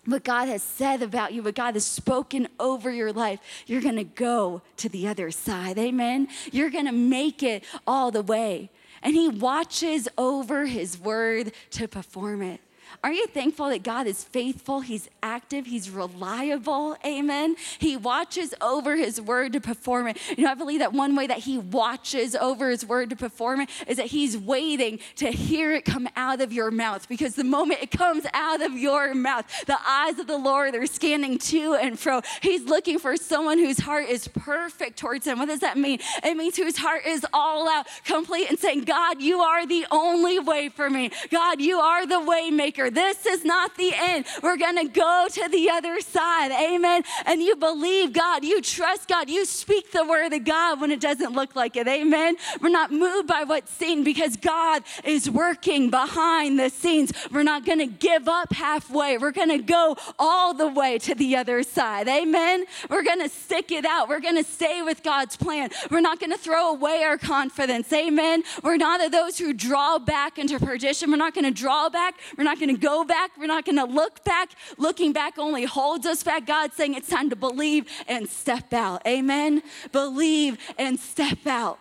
what God has said about you, what God has spoken over your life, you're gonna go to the other side. Amen. You're gonna make it all the way. And He watches over His word to perform it. Are you thankful that God is faithful? He's active, He's reliable. Amen. He watches over His word to perform it. You know, I believe that one way that He watches over His word to perform it is that He's waiting to hear it come out of your mouth because the moment it comes out of your mouth, the eyes of the Lord are scanning to and fro. He's looking for someone whose heart is perfect towards Him. What does that mean? It means whose heart is all out, complete, and saying, God, you are the only way for me. God, you are the way maker. This is not the end. We're going to go to the other side. Amen. And you believe God, you trust God, you speak the word of God when it doesn't look like it. Amen. We're not moved by what's seen because God is working behind the scenes. We're not going to give up halfway. We're going to go all the way to the other side. Amen. We're going to stick it out. We're going to stay with God's plan. We're not going to throw away our confidence. Amen. We're not of those who draw back into perdition. We're not going to draw back. We're not going to go back. We're not going to look back. Looking back only holds us back. God's saying it's time to believe and step out. Amen. Believe and step out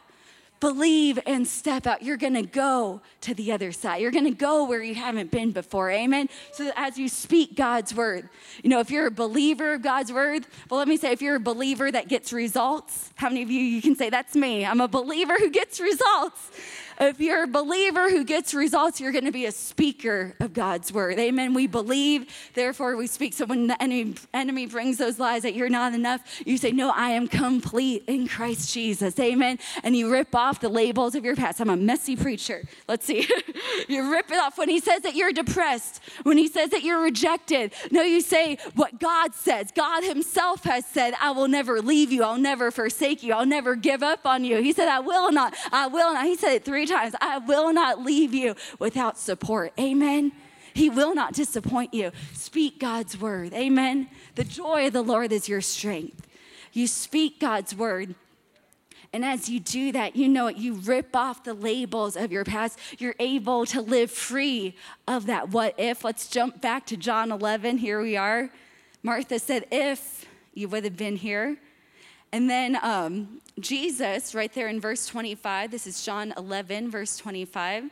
believe and step out. You're going to go to the other side. You're going to go where you haven't been before. Amen. So as you speak God's word, you know, if you're a believer of God's word, well, let me say, if you're a believer that gets results, how many of you you can say that's me? I'm a believer who gets results. If you're a believer who gets results, you're going to be a speaker of God's word. Amen. We believe, therefore we speak. So when the enemy, enemy brings those lies that you're not enough, you say, No, I am complete in Christ Jesus. Amen. And you rip off the labels of your past. I'm a messy preacher. Let's see. you rip it off when he says that you're depressed, when he says that you're rejected. No, you say what God says. God himself has said, I will never leave you. I'll never forsake you. I'll never give up on you. He said, I will not. I will not. He said it three times I will not leave you without support. Amen. He will not disappoint you. Speak God's word. Amen. The joy of the Lord is your strength. You speak God's word. And as you do that, you know it, you rip off the labels of your past. You're able to live free of that what if. Let's jump back to John 11. Here we are. Martha said, If you would have been here. And then um, Jesus, right there in verse 25, this is John 11, verse 25.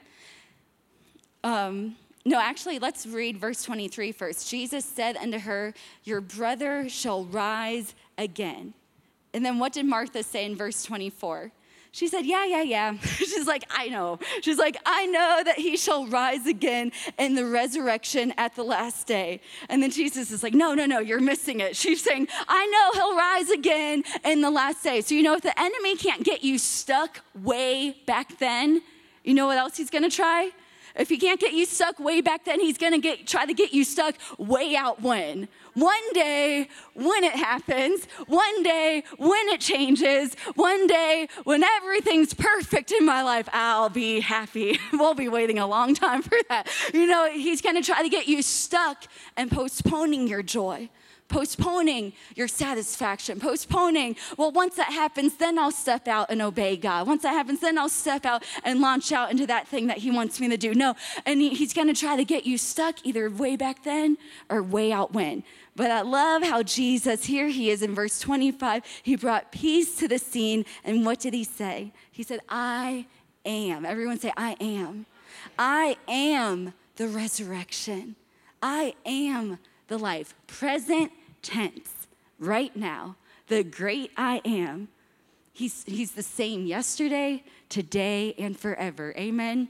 Um, no, actually, let's read verse 23 first. Jesus said unto her, Your brother shall rise again. And then what did Martha say in verse 24? She said, Yeah, yeah, yeah. She's like, I know. She's like, I know that he shall rise again in the resurrection at the last day. And then Jesus is like, No, no, no, you're missing it. She's saying, I know he'll rise again in the last day. So, you know, if the enemy can't get you stuck way back then, you know what else he's gonna try? If he can't get you stuck way back then, he's gonna get, try to get you stuck way out when. One day, when it happens, one day, when it changes, one day, when everything's perfect in my life, I'll be happy. we'll be waiting a long time for that. You know, he's gonna try to get you stuck and postponing your joy postponing your satisfaction, postponing, well, once that happens, then I'll step out and obey God. Once that happens, then I'll step out and launch out into that thing that He wants me to do. No, and he, He's gonna try to get you stuck either way back then or way out when. But I love how Jesus, here he is in verse 25, he brought peace to the scene. And what did he say? He said, I am. Everyone say, I am. I am the resurrection. I am the life. Present tense, right now, the great I am. He's, he's the same yesterday, today, and forever. Amen.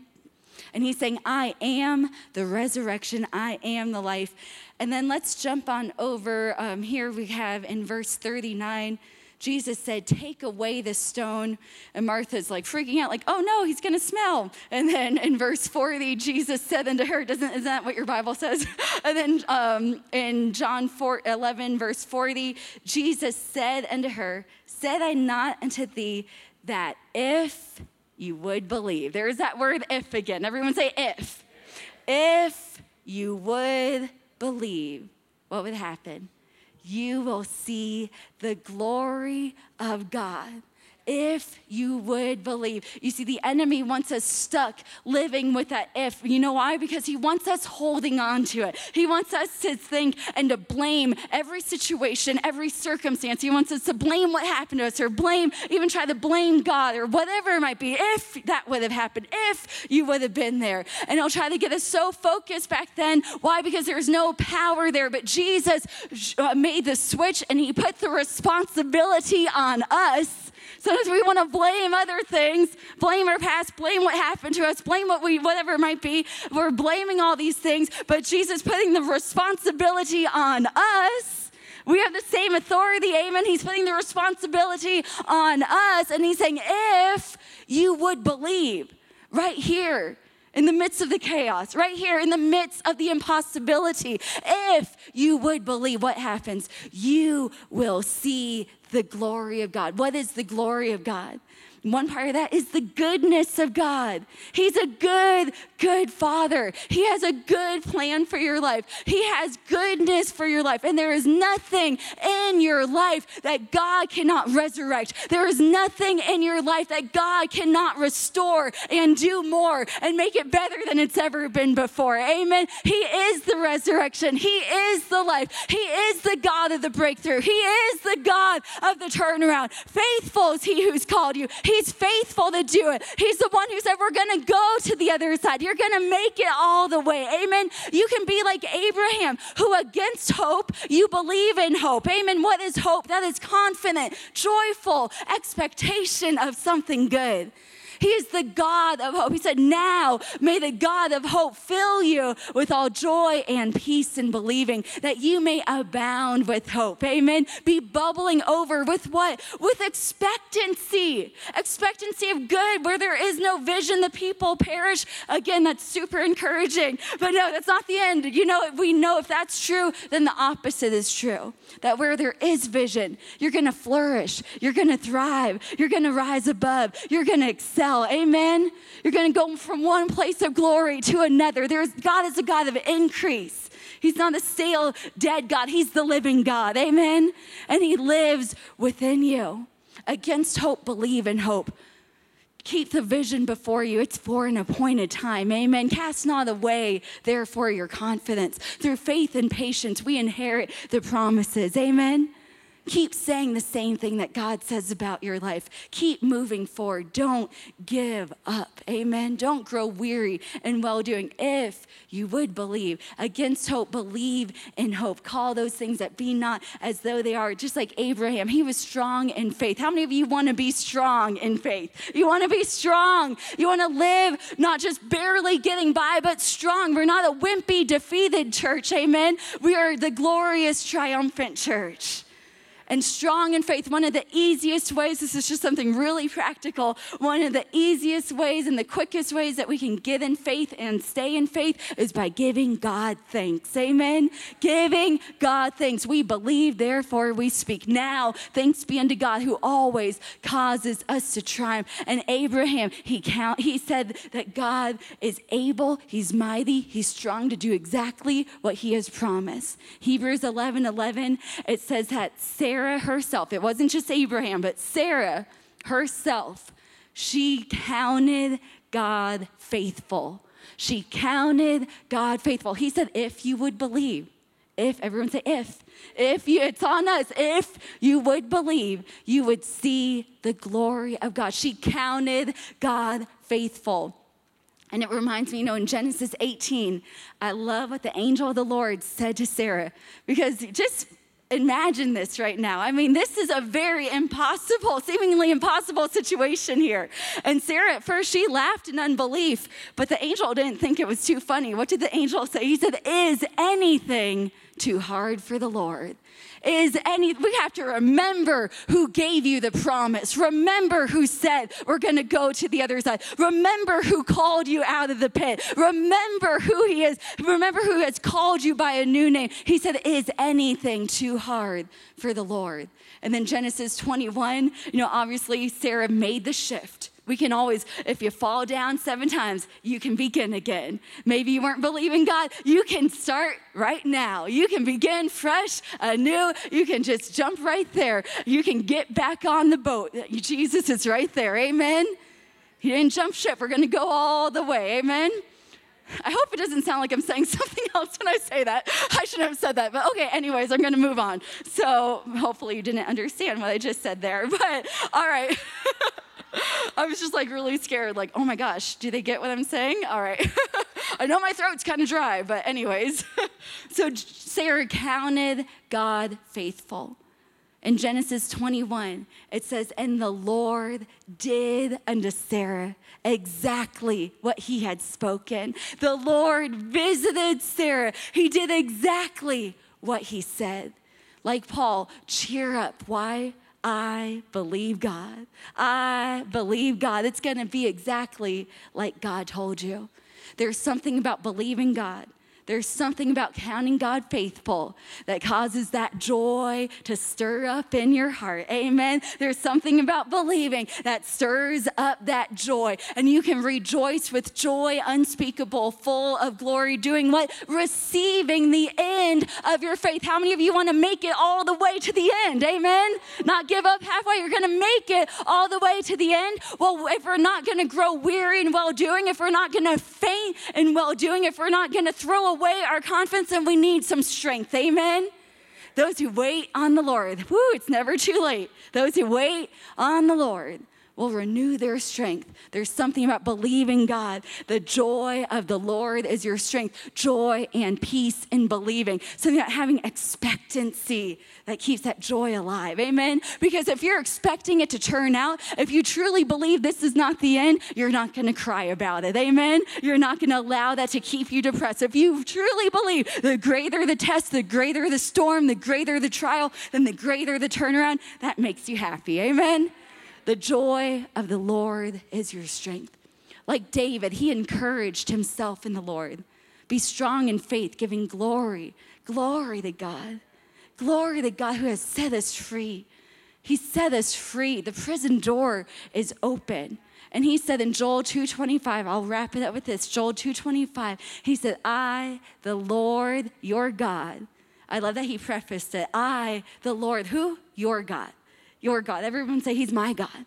And he's saying, I am the resurrection, I am the life. And then let's jump on over. Um, here we have in verse 39 Jesus said, Take away the stone. And Martha's like freaking out, like, Oh no, he's gonna smell. And then in verse 40, Jesus said unto her, Doesn't, Isn't that what your Bible says? and then um, in John 4, 11, verse 40, Jesus said unto her, Said I not unto thee that if you would believe, there's that word if again. Everyone say if. If you would believe, what would happen? you will see the glory of God. If you would believe. You see, the enemy wants us stuck living with that if. You know why? Because he wants us holding on to it. He wants us to think and to blame every situation, every circumstance. He wants us to blame what happened to us or blame, even try to blame God or whatever it might be. If that would have happened, if you would have been there. And he'll try to get us so focused back then. Why? Because there's no power there. But Jesus uh, made the switch and he put the responsibility on us. Sometimes we want to blame other things, blame our past, blame what happened to us, blame what we, whatever it might be. We're blaming all these things, but Jesus putting the responsibility on us. We have the same authority, amen. He's putting the responsibility on us, and he's saying, if you would believe right here, in the midst of the chaos, right here in the midst of the impossibility. If you would believe what happens, you will see the glory of God. What is the glory of God? One part of that is the goodness of God. He's a good, good father. He has a good plan for your life. He has goodness for your life. And there is nothing in your life that God cannot resurrect. There is nothing in your life that God cannot restore and do more and make it better than it's ever been before. Amen. He is the resurrection. He is the life. He is the God of the breakthrough. He is the God of the turnaround. Faithful is He who's called you. He's faithful to do it. He's the one who said, We're going to go to the other side. You're going to make it all the way. Amen. You can be like Abraham, who against hope, you believe in hope. Amen. What is hope? That is confident, joyful expectation of something good. He is the God of hope. He said, Now may the God of hope fill you with all joy and peace in believing that you may abound with hope. Amen. Be bubbling over with what? With expectancy. Expectancy of good where there is no vision, the people perish. Again, that's super encouraging. But no, that's not the end. You know, we know if that's true, then the opposite is true. That where there is vision, you're going to flourish, you're going to thrive, you're going to rise above, you're going to excel Amen. You're going to go from one place of glory to another. There's God is a God of increase. He's not a stale, dead God. He's the living God. Amen. And He lives within you. Against hope, believe in hope. Keep the vision before you. It's for an appointed time. Amen. Cast not away, therefore, your confidence. Through faith and patience, we inherit the promises. Amen. Keep saying the same thing that God says about your life. Keep moving forward. Don't give up. Amen. Don't grow weary in well doing. If you would believe, against hope, believe in hope. Call those things that be not as though they are. Just like Abraham, he was strong in faith. How many of you want to be strong in faith? You want to be strong. You want to live not just barely getting by, but strong. We're not a wimpy, defeated church. Amen. We are the glorious, triumphant church and strong in faith. One of the easiest ways, this is just something really practical, one of the easiest ways and the quickest ways that we can get in faith and stay in faith is by giving God thanks. Amen. Giving God thanks. We believe, therefore we speak. Now, thanks be unto God who always causes us to triumph. And Abraham, he count, he said that God is able, he's mighty, he's strong to do exactly what he has promised. Hebrews 11 11, it says that Sarah Sarah herself, it wasn't just Abraham, but Sarah herself, she counted God faithful. She counted God faithful. He said, if you would believe, if, everyone say if, if you, it's on us, if you would believe, you would see the glory of God. She counted God faithful. And it reminds me, you know, in Genesis 18, I love what the angel of the Lord said to Sarah because just imagine this right now. I mean, this is a very impossible, seemingly impossible situation here. And Sarah, at first, she laughed in unbelief, but the angel didn't think it was too funny. What did the angel say? He said, Is anything too hard for the Lord? Is any, we have to remember who gave you the promise. Remember who said we're going to go to the other side. Remember who called you out of the pit. Remember who he is. Remember who has called you by a new name. He said, Is anything too hard for the Lord? And then Genesis 21, you know, obviously Sarah made the shift We can always, if you fall down seven times, you can begin again. Maybe you weren't believing God, you can start right now. You can begin fresh, anew. You can just jump right there. You can get back on the boat. Jesus is right there. Amen. He didn't jump ship. We're going to go all the way. Amen. I hope it doesn't sound like I'm saying something else when I say that. I shouldn't have said that, but okay, anyways, I'm gonna move on. So hopefully you didn't understand what I just said there, but all right. I was just like really scared, like, oh my gosh, do they get what I'm saying? All right. I know my throat's kind of dry, but anyways. so Sarah counted God faithful. In Genesis 21, it says, And the Lord did unto Sarah exactly what he had spoken. The Lord visited Sarah. He did exactly what he said. Like Paul, cheer up. Why? I believe God. I believe God. It's going to be exactly like God told you. There's something about believing God there's something about counting God faithful that causes that joy to stir up in your heart. Amen. There's something about believing that stirs up that joy. And you can rejoice with joy unspeakable, full of glory, doing what? Receiving the end of your faith. How many of you want to make it all the way to the end? Amen. Not give up halfway. You're going to make it all the way to the end. Well, if we're not going to grow weary in well doing, if we're not going to faint in well doing, if we're not going to throw away away our confidence and we need some strength. Amen. Those who wait on the Lord, whoo, it's never too late. Those who wait on the Lord will renew their strength. There's something about believing God. The joy of the Lord is your strength. Joy and peace in believing. Something about having expectancy that keeps that joy alive. Amen? Because if you're expecting it to turn out, if you truly believe this is not the end, you're not going to cry about it. Amen? You're not going to allow that to keep you depressed. If you truly believe the greater the test, the greater the storm, the greater the trial, then the greater the turnaround, that makes you happy. Amen? The joy of the Lord is your strength. Like David, he encouraged himself in the Lord. Be strong in faith, giving glory, glory to God. Glory to God who has set us free. He set us free. The prison door is open. And he said in Joel 2:25, I'll wrap it up with this. Joel 2:25. He said, "I, the Lord, your God." I love that he prefaced it. I, the Lord, who? Your God your God. Everyone say, He's my God.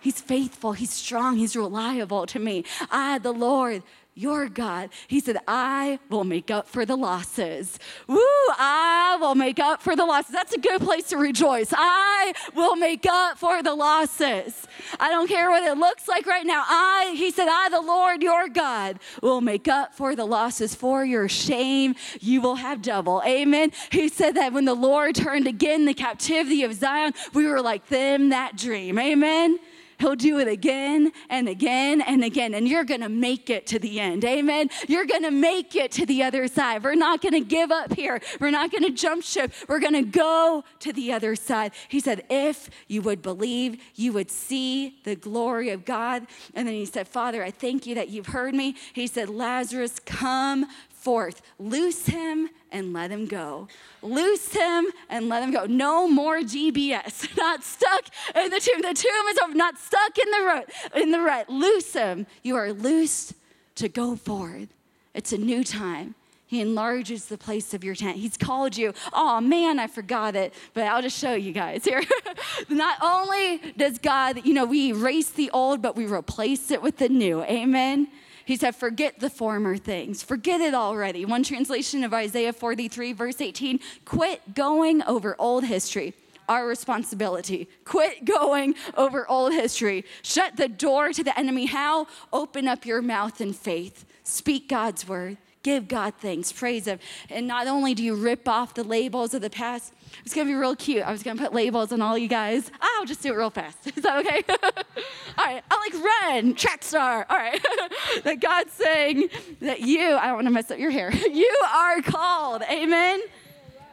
He's faithful, He's strong, He's reliable to me. I, the Lord, your God. He said, I will make up for the losses. Woo, I will make up for the losses. That's a good place to rejoice. I will make up for the losses. I don't care what it looks like right now. I, he said, I, the Lord your God, will make up for the losses. For your shame, you will have double. Amen. He said that when the Lord turned again the captivity of Zion, we were like them that dream. Amen. He'll do it again and again and again, and you're gonna make it to the end. Amen. You're gonna make it to the other side. We're not gonna give up here. We're not gonna jump ship. We're gonna go to the other side. He said, If you would believe, you would see the glory of God. And then he said, Father, I thank you that you've heard me. He said, Lazarus, come forth. Loose him and let him go. Loose him and let him go. No more DBS. Not stuck in the tomb. The tomb is. Not stuck in the rut. In the rut. Loose him. You are loosed to go forward. It's a new time. He enlarges the place of your tent. He's called you. Oh man, I forgot it, but I'll just show you guys here. Not only does God, you know, we erase the old, but we replace it with the new. Amen. He said, Forget the former things, forget it already. One translation of Isaiah 43, verse 18 quit going over old history our responsibility. Quit going over old history. Shut the door to the enemy. How? Open up your mouth in faith. Speak God's word. Give God thanks. Praise Him. And not only do you rip off the labels of the past, it's gonna be real cute. I was gonna put labels on all you guys. Ah, I'll just do it real fast. Is that okay? all right. I like run, track star. All right. that God's saying that you, I don't wanna mess up your hair, you are called. Amen.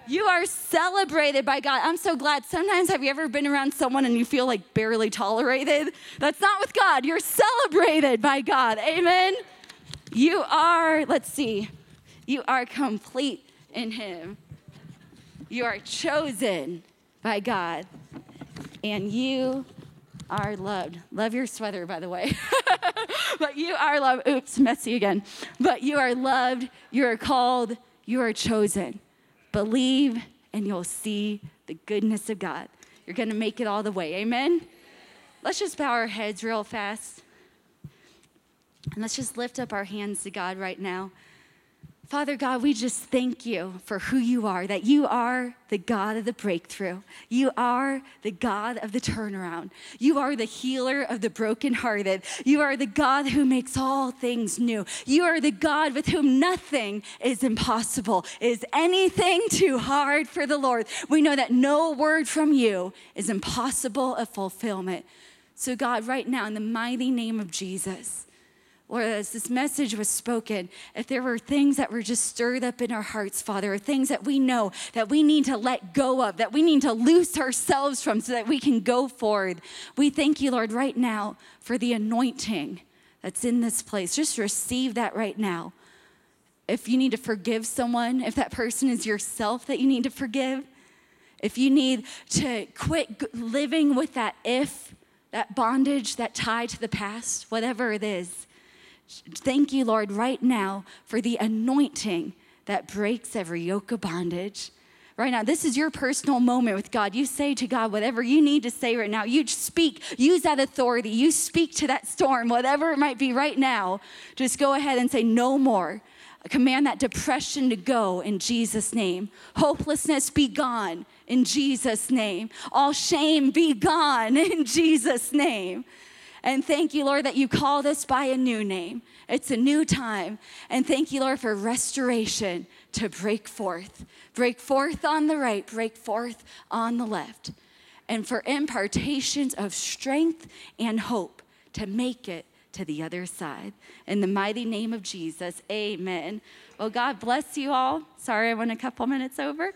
You are celebrated by God. I'm so glad. Sometimes, have you ever been around someone and you feel like barely tolerated? That's not with God. You're celebrated by God. Amen. You are, let's see, you are complete in Him. You are chosen by God, and you are loved. Love your sweater, by the way. but you are loved. Oops, messy again. But you are loved, you are called, you are chosen. Believe, and you'll see the goodness of God. You're going to make it all the way. Amen? Let's just bow our heads real fast. And let's just lift up our hands to God right now. Father God, we just thank you for who you are, that you are the God of the breakthrough. You are the God of the turnaround. You are the healer of the brokenhearted. You are the God who makes all things new. You are the God with whom nothing is impossible. Is anything too hard for the Lord? We know that no word from you is impossible of fulfillment. So, God, right now, in the mighty name of Jesus, or as this message was spoken, if there were things that were just stirred up in our hearts, Father, or things that we know that we need to let go of, that we need to loose ourselves from so that we can go forward, we thank you, Lord, right now for the anointing that's in this place. Just receive that right now. If you need to forgive someone, if that person is yourself that you need to forgive, if you need to quit living with that if, that bondage, that tie to the past, whatever it is Thank you, Lord, right now for the anointing that breaks every yoke of bondage. Right now, this is your personal moment with God. You say to God whatever you need to say right now. You speak, use that authority. You speak to that storm, whatever it might be right now. Just go ahead and say, No more. Command that depression to go in Jesus' name. Hopelessness be gone in Jesus' name. All shame be gone in Jesus' name. And thank you, Lord, that you called us by a new name. It's a new time. And thank you, Lord, for restoration to break forth. Break forth on the right, break forth on the left. And for impartations of strength and hope to make it to the other side. In the mighty name of Jesus, amen. Well, God bless you all. Sorry I went a couple minutes over,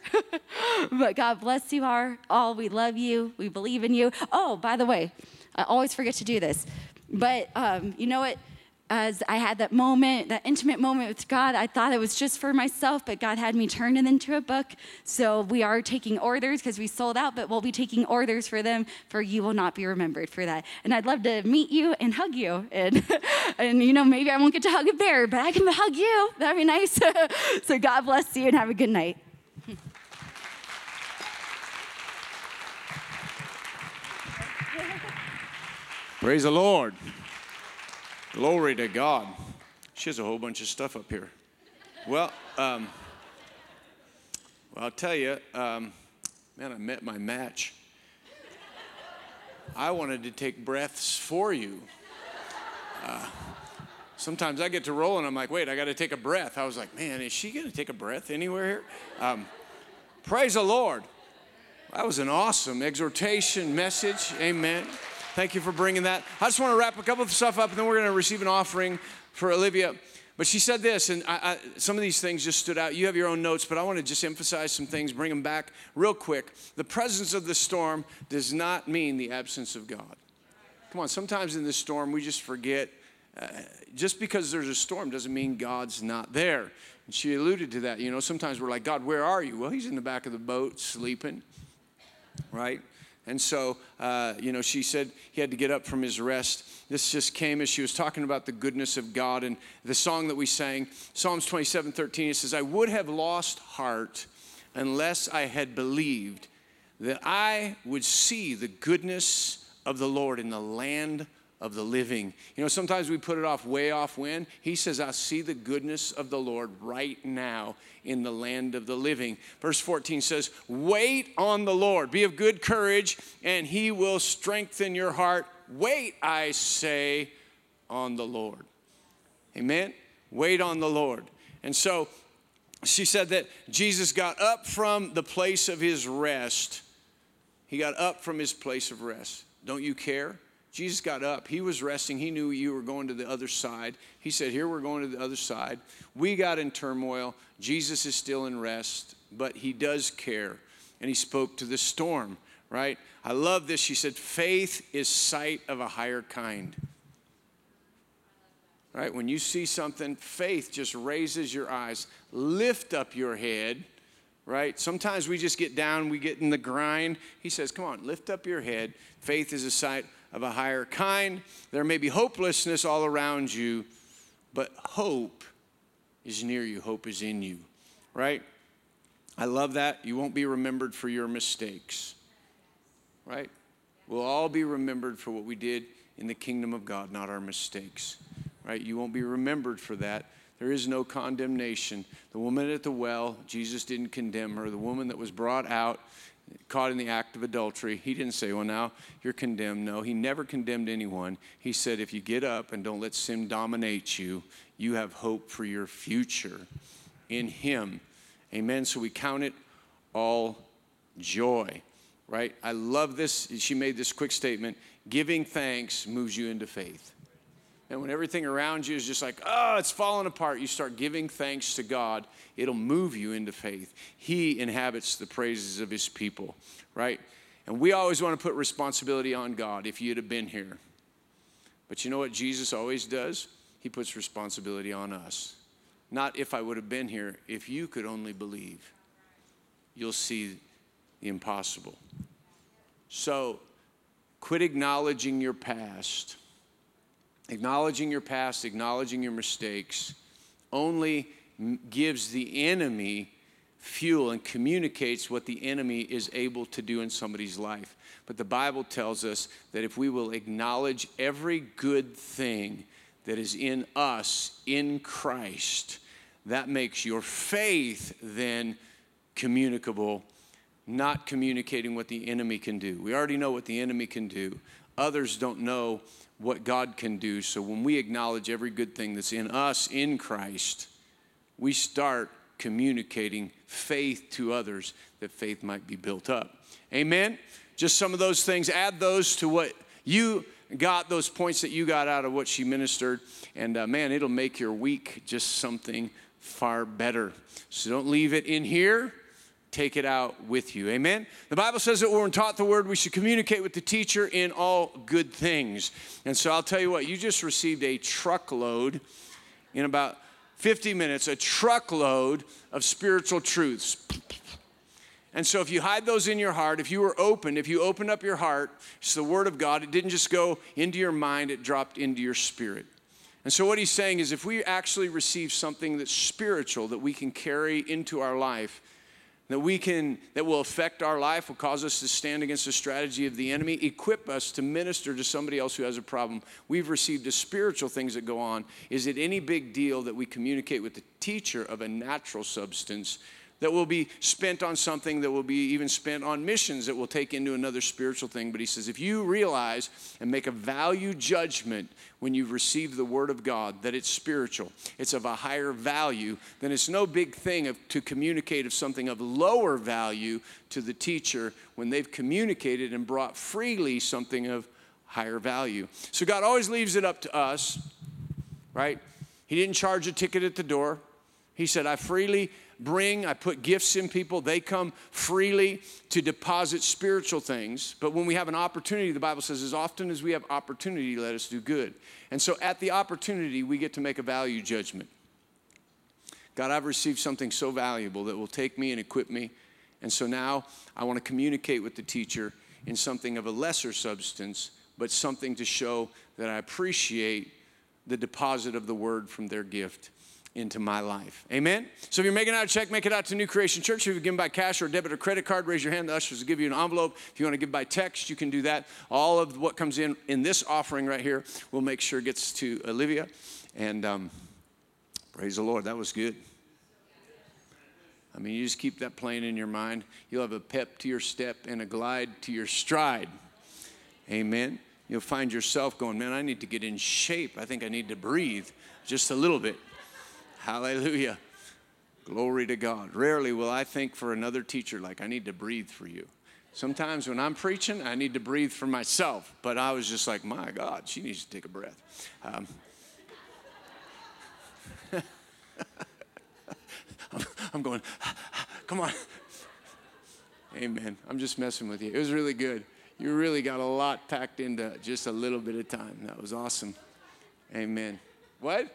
but God bless you all. We love you. We believe in you. Oh, by the way, I always forget to do this. But um, you know what? As I had that moment, that intimate moment with God, I thought it was just for myself, but God had me turn it into a book. So we are taking orders because we sold out, but we'll be taking orders for them for you will not be remembered for that. And I'd love to meet you and hug you. And, and you know, maybe I won't get to hug a bear, but I can hug you. That'd be nice. so God bless you and have a good night. Praise the Lord. Glory to God. She has a whole bunch of stuff up here. Well, um, well I'll tell you, um, man, I met my match. I wanted to take breaths for you. Uh, sometimes I get to roll and I'm like, wait, I got to take a breath. I was like, man, is she going to take a breath anywhere here? Um, praise the Lord. That was an awesome exhortation message. Amen. Thank you for bringing that. I just want to wrap a couple of stuff up and then we're going to receive an offering for Olivia. But she said this, and I, I, some of these things just stood out. You have your own notes, but I want to just emphasize some things, bring them back real quick. The presence of the storm does not mean the absence of God. Come on, sometimes in this storm, we just forget. Uh, just because there's a storm doesn't mean God's not there. And she alluded to that. You know, sometimes we're like, God, where are you? Well, he's in the back of the boat sleeping, right? And so, uh, you know, she said he had to get up from his rest. This just came as she was talking about the goodness of God and the song that we sang, Psalms 27 13. It says, I would have lost heart unless I had believed that I would see the goodness of the Lord in the land of the living. You know, sometimes we put it off way off when. He says, I see the goodness of the Lord right now in the land of the living. Verse 14 says, Wait on the Lord, be of good courage, and he will strengthen your heart. Wait, I say, on the Lord. Amen? Wait on the Lord. And so she said that Jesus got up from the place of his rest. He got up from his place of rest. Don't you care? Jesus got up. He was resting. He knew you were going to the other side. He said, Here we're going to the other side. We got in turmoil. Jesus is still in rest, but he does care. And he spoke to the storm, right? I love this. She said, Faith is sight of a higher kind. Right? When you see something, faith just raises your eyes. Lift up your head right? Sometimes we just get down, we get in the grind. He says, Come on, lift up your head. Faith is a sight of a higher kind. There may be hopelessness all around you, but hope is near you, hope is in you, right? I love that. You won't be remembered for your mistakes, right? We'll all be remembered for what we did in the kingdom of God, not our mistakes, right? You won't be remembered for that. There is no condemnation. The woman at the well, Jesus didn't condemn her. The woman that was brought out, caught in the act of adultery, he didn't say, Well, now you're condemned. No, he never condemned anyone. He said, If you get up and don't let sin dominate you, you have hope for your future in him. Amen. So we count it all joy, right? I love this. She made this quick statement giving thanks moves you into faith. And when everything around you is just like, oh, it's falling apart, you start giving thanks to God, it'll move you into faith. He inhabits the praises of his people, right? And we always want to put responsibility on God if you'd have been here. But you know what Jesus always does? He puts responsibility on us. Not if I would have been here, if you could only believe, you'll see the impossible. So quit acknowledging your past. Acknowledging your past, acknowledging your mistakes, only gives the enemy fuel and communicates what the enemy is able to do in somebody's life. But the Bible tells us that if we will acknowledge every good thing that is in us in Christ, that makes your faith then communicable, not communicating what the enemy can do. We already know what the enemy can do, others don't know what God can do. So when we acknowledge every good thing that's in us in Christ, we start communicating faith to others that faith might be built up. Amen? Just some of those things, add those to what you got those points that you got out of what she ministered. And uh, man, it'll make your week just something far better. So don't leave it in here. Take it out with you. Amen. The Bible says that when taught the word, we should communicate with the teacher in all good things. And so I'll tell you what, you just received a truckload in about 50 minutes, a truckload of spiritual truths. And so, if you hide those in your heart, if you were open, if you opened up your heart, it's the Word of God. It didn't just go into your mind, it dropped into your spirit. And so, what he's saying is if we actually receive something that's spiritual that we can carry into our life, that we can that will affect our life will cause us to stand against the strategy of the enemy equip us to minister to somebody else who has a problem. We've received the spiritual things that go on. Is it any big deal that we communicate with the teacher of a natural substance that will be spent on something that will be even spent on missions that will take into another spiritual thing. But he says, if you realize and make a value judgment when you receive the word of God that it's spiritual, it's of a higher value, then it's no big thing of, to communicate of something of lower value to the teacher when they've communicated and brought freely something of higher value. So God always leaves it up to us, right? He didn't charge a ticket at the door. He said, I freely bring, I put gifts in people. They come freely to deposit spiritual things. But when we have an opportunity, the Bible says, as often as we have opportunity, let us do good. And so at the opportunity, we get to make a value judgment. God, I've received something so valuable that will take me and equip me. And so now I want to communicate with the teacher in something of a lesser substance, but something to show that I appreciate the deposit of the word from their gift into my life. Amen? So if you're making out a check, make it out to New Creation Church. If you're giving by cash or debit or credit card, raise your hand. The ushers will give you an envelope. If you want to give by text, you can do that. All of what comes in in this offering right here, we'll make sure gets to Olivia. And um, praise the Lord. That was good. I mean, you just keep that playing in your mind. You'll have a pep to your step and a glide to your stride. Amen. You'll find yourself going, man, I need to get in shape. I think I need to breathe just a little bit. Hallelujah. Glory to God. Rarely will I think for another teacher like I need to breathe for you. Sometimes when I'm preaching, I need to breathe for myself, but I was just like, my God, she needs to take a breath. Um, I'm going, come on. Amen. I'm just messing with you. It was really good. You really got a lot packed into just a little bit of time. That was awesome. Amen. What?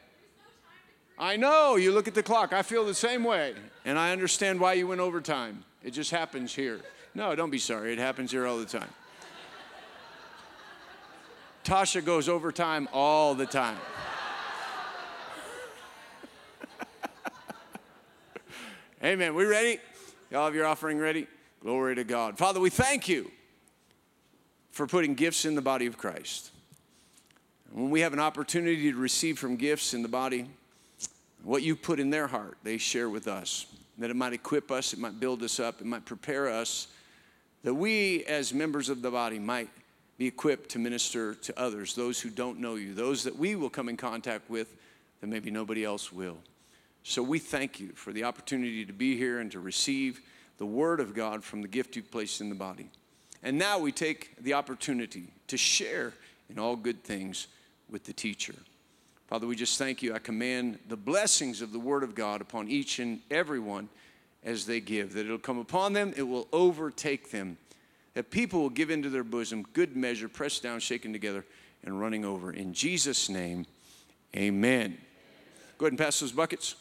I know, you look at the clock. I feel the same way. And I understand why you went overtime. It just happens here. No, don't be sorry. It happens here all the time. Tasha goes overtime all the time. Amen. We ready? Y'all have your offering ready? Glory to God. Father, we thank you for putting gifts in the body of Christ. When we have an opportunity to receive from gifts in the body, what you put in their heart, they share with us. That it might equip us, it might build us up, it might prepare us, that we as members of the body might be equipped to minister to others, those who don't know you, those that we will come in contact with that maybe nobody else will. So we thank you for the opportunity to be here and to receive the word of God from the gift you've placed in the body. And now we take the opportunity to share in all good things with the teacher. Father, we just thank you. I command the blessings of the Word of God upon each and every one as they give, that it'll come upon them, it will overtake them, that people will give into their bosom good measure, pressed down, shaken together, and running over. In Jesus' name, amen. Go ahead and pass those buckets.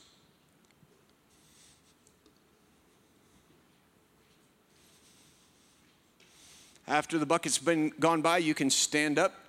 After the bucket's been gone by, you can stand up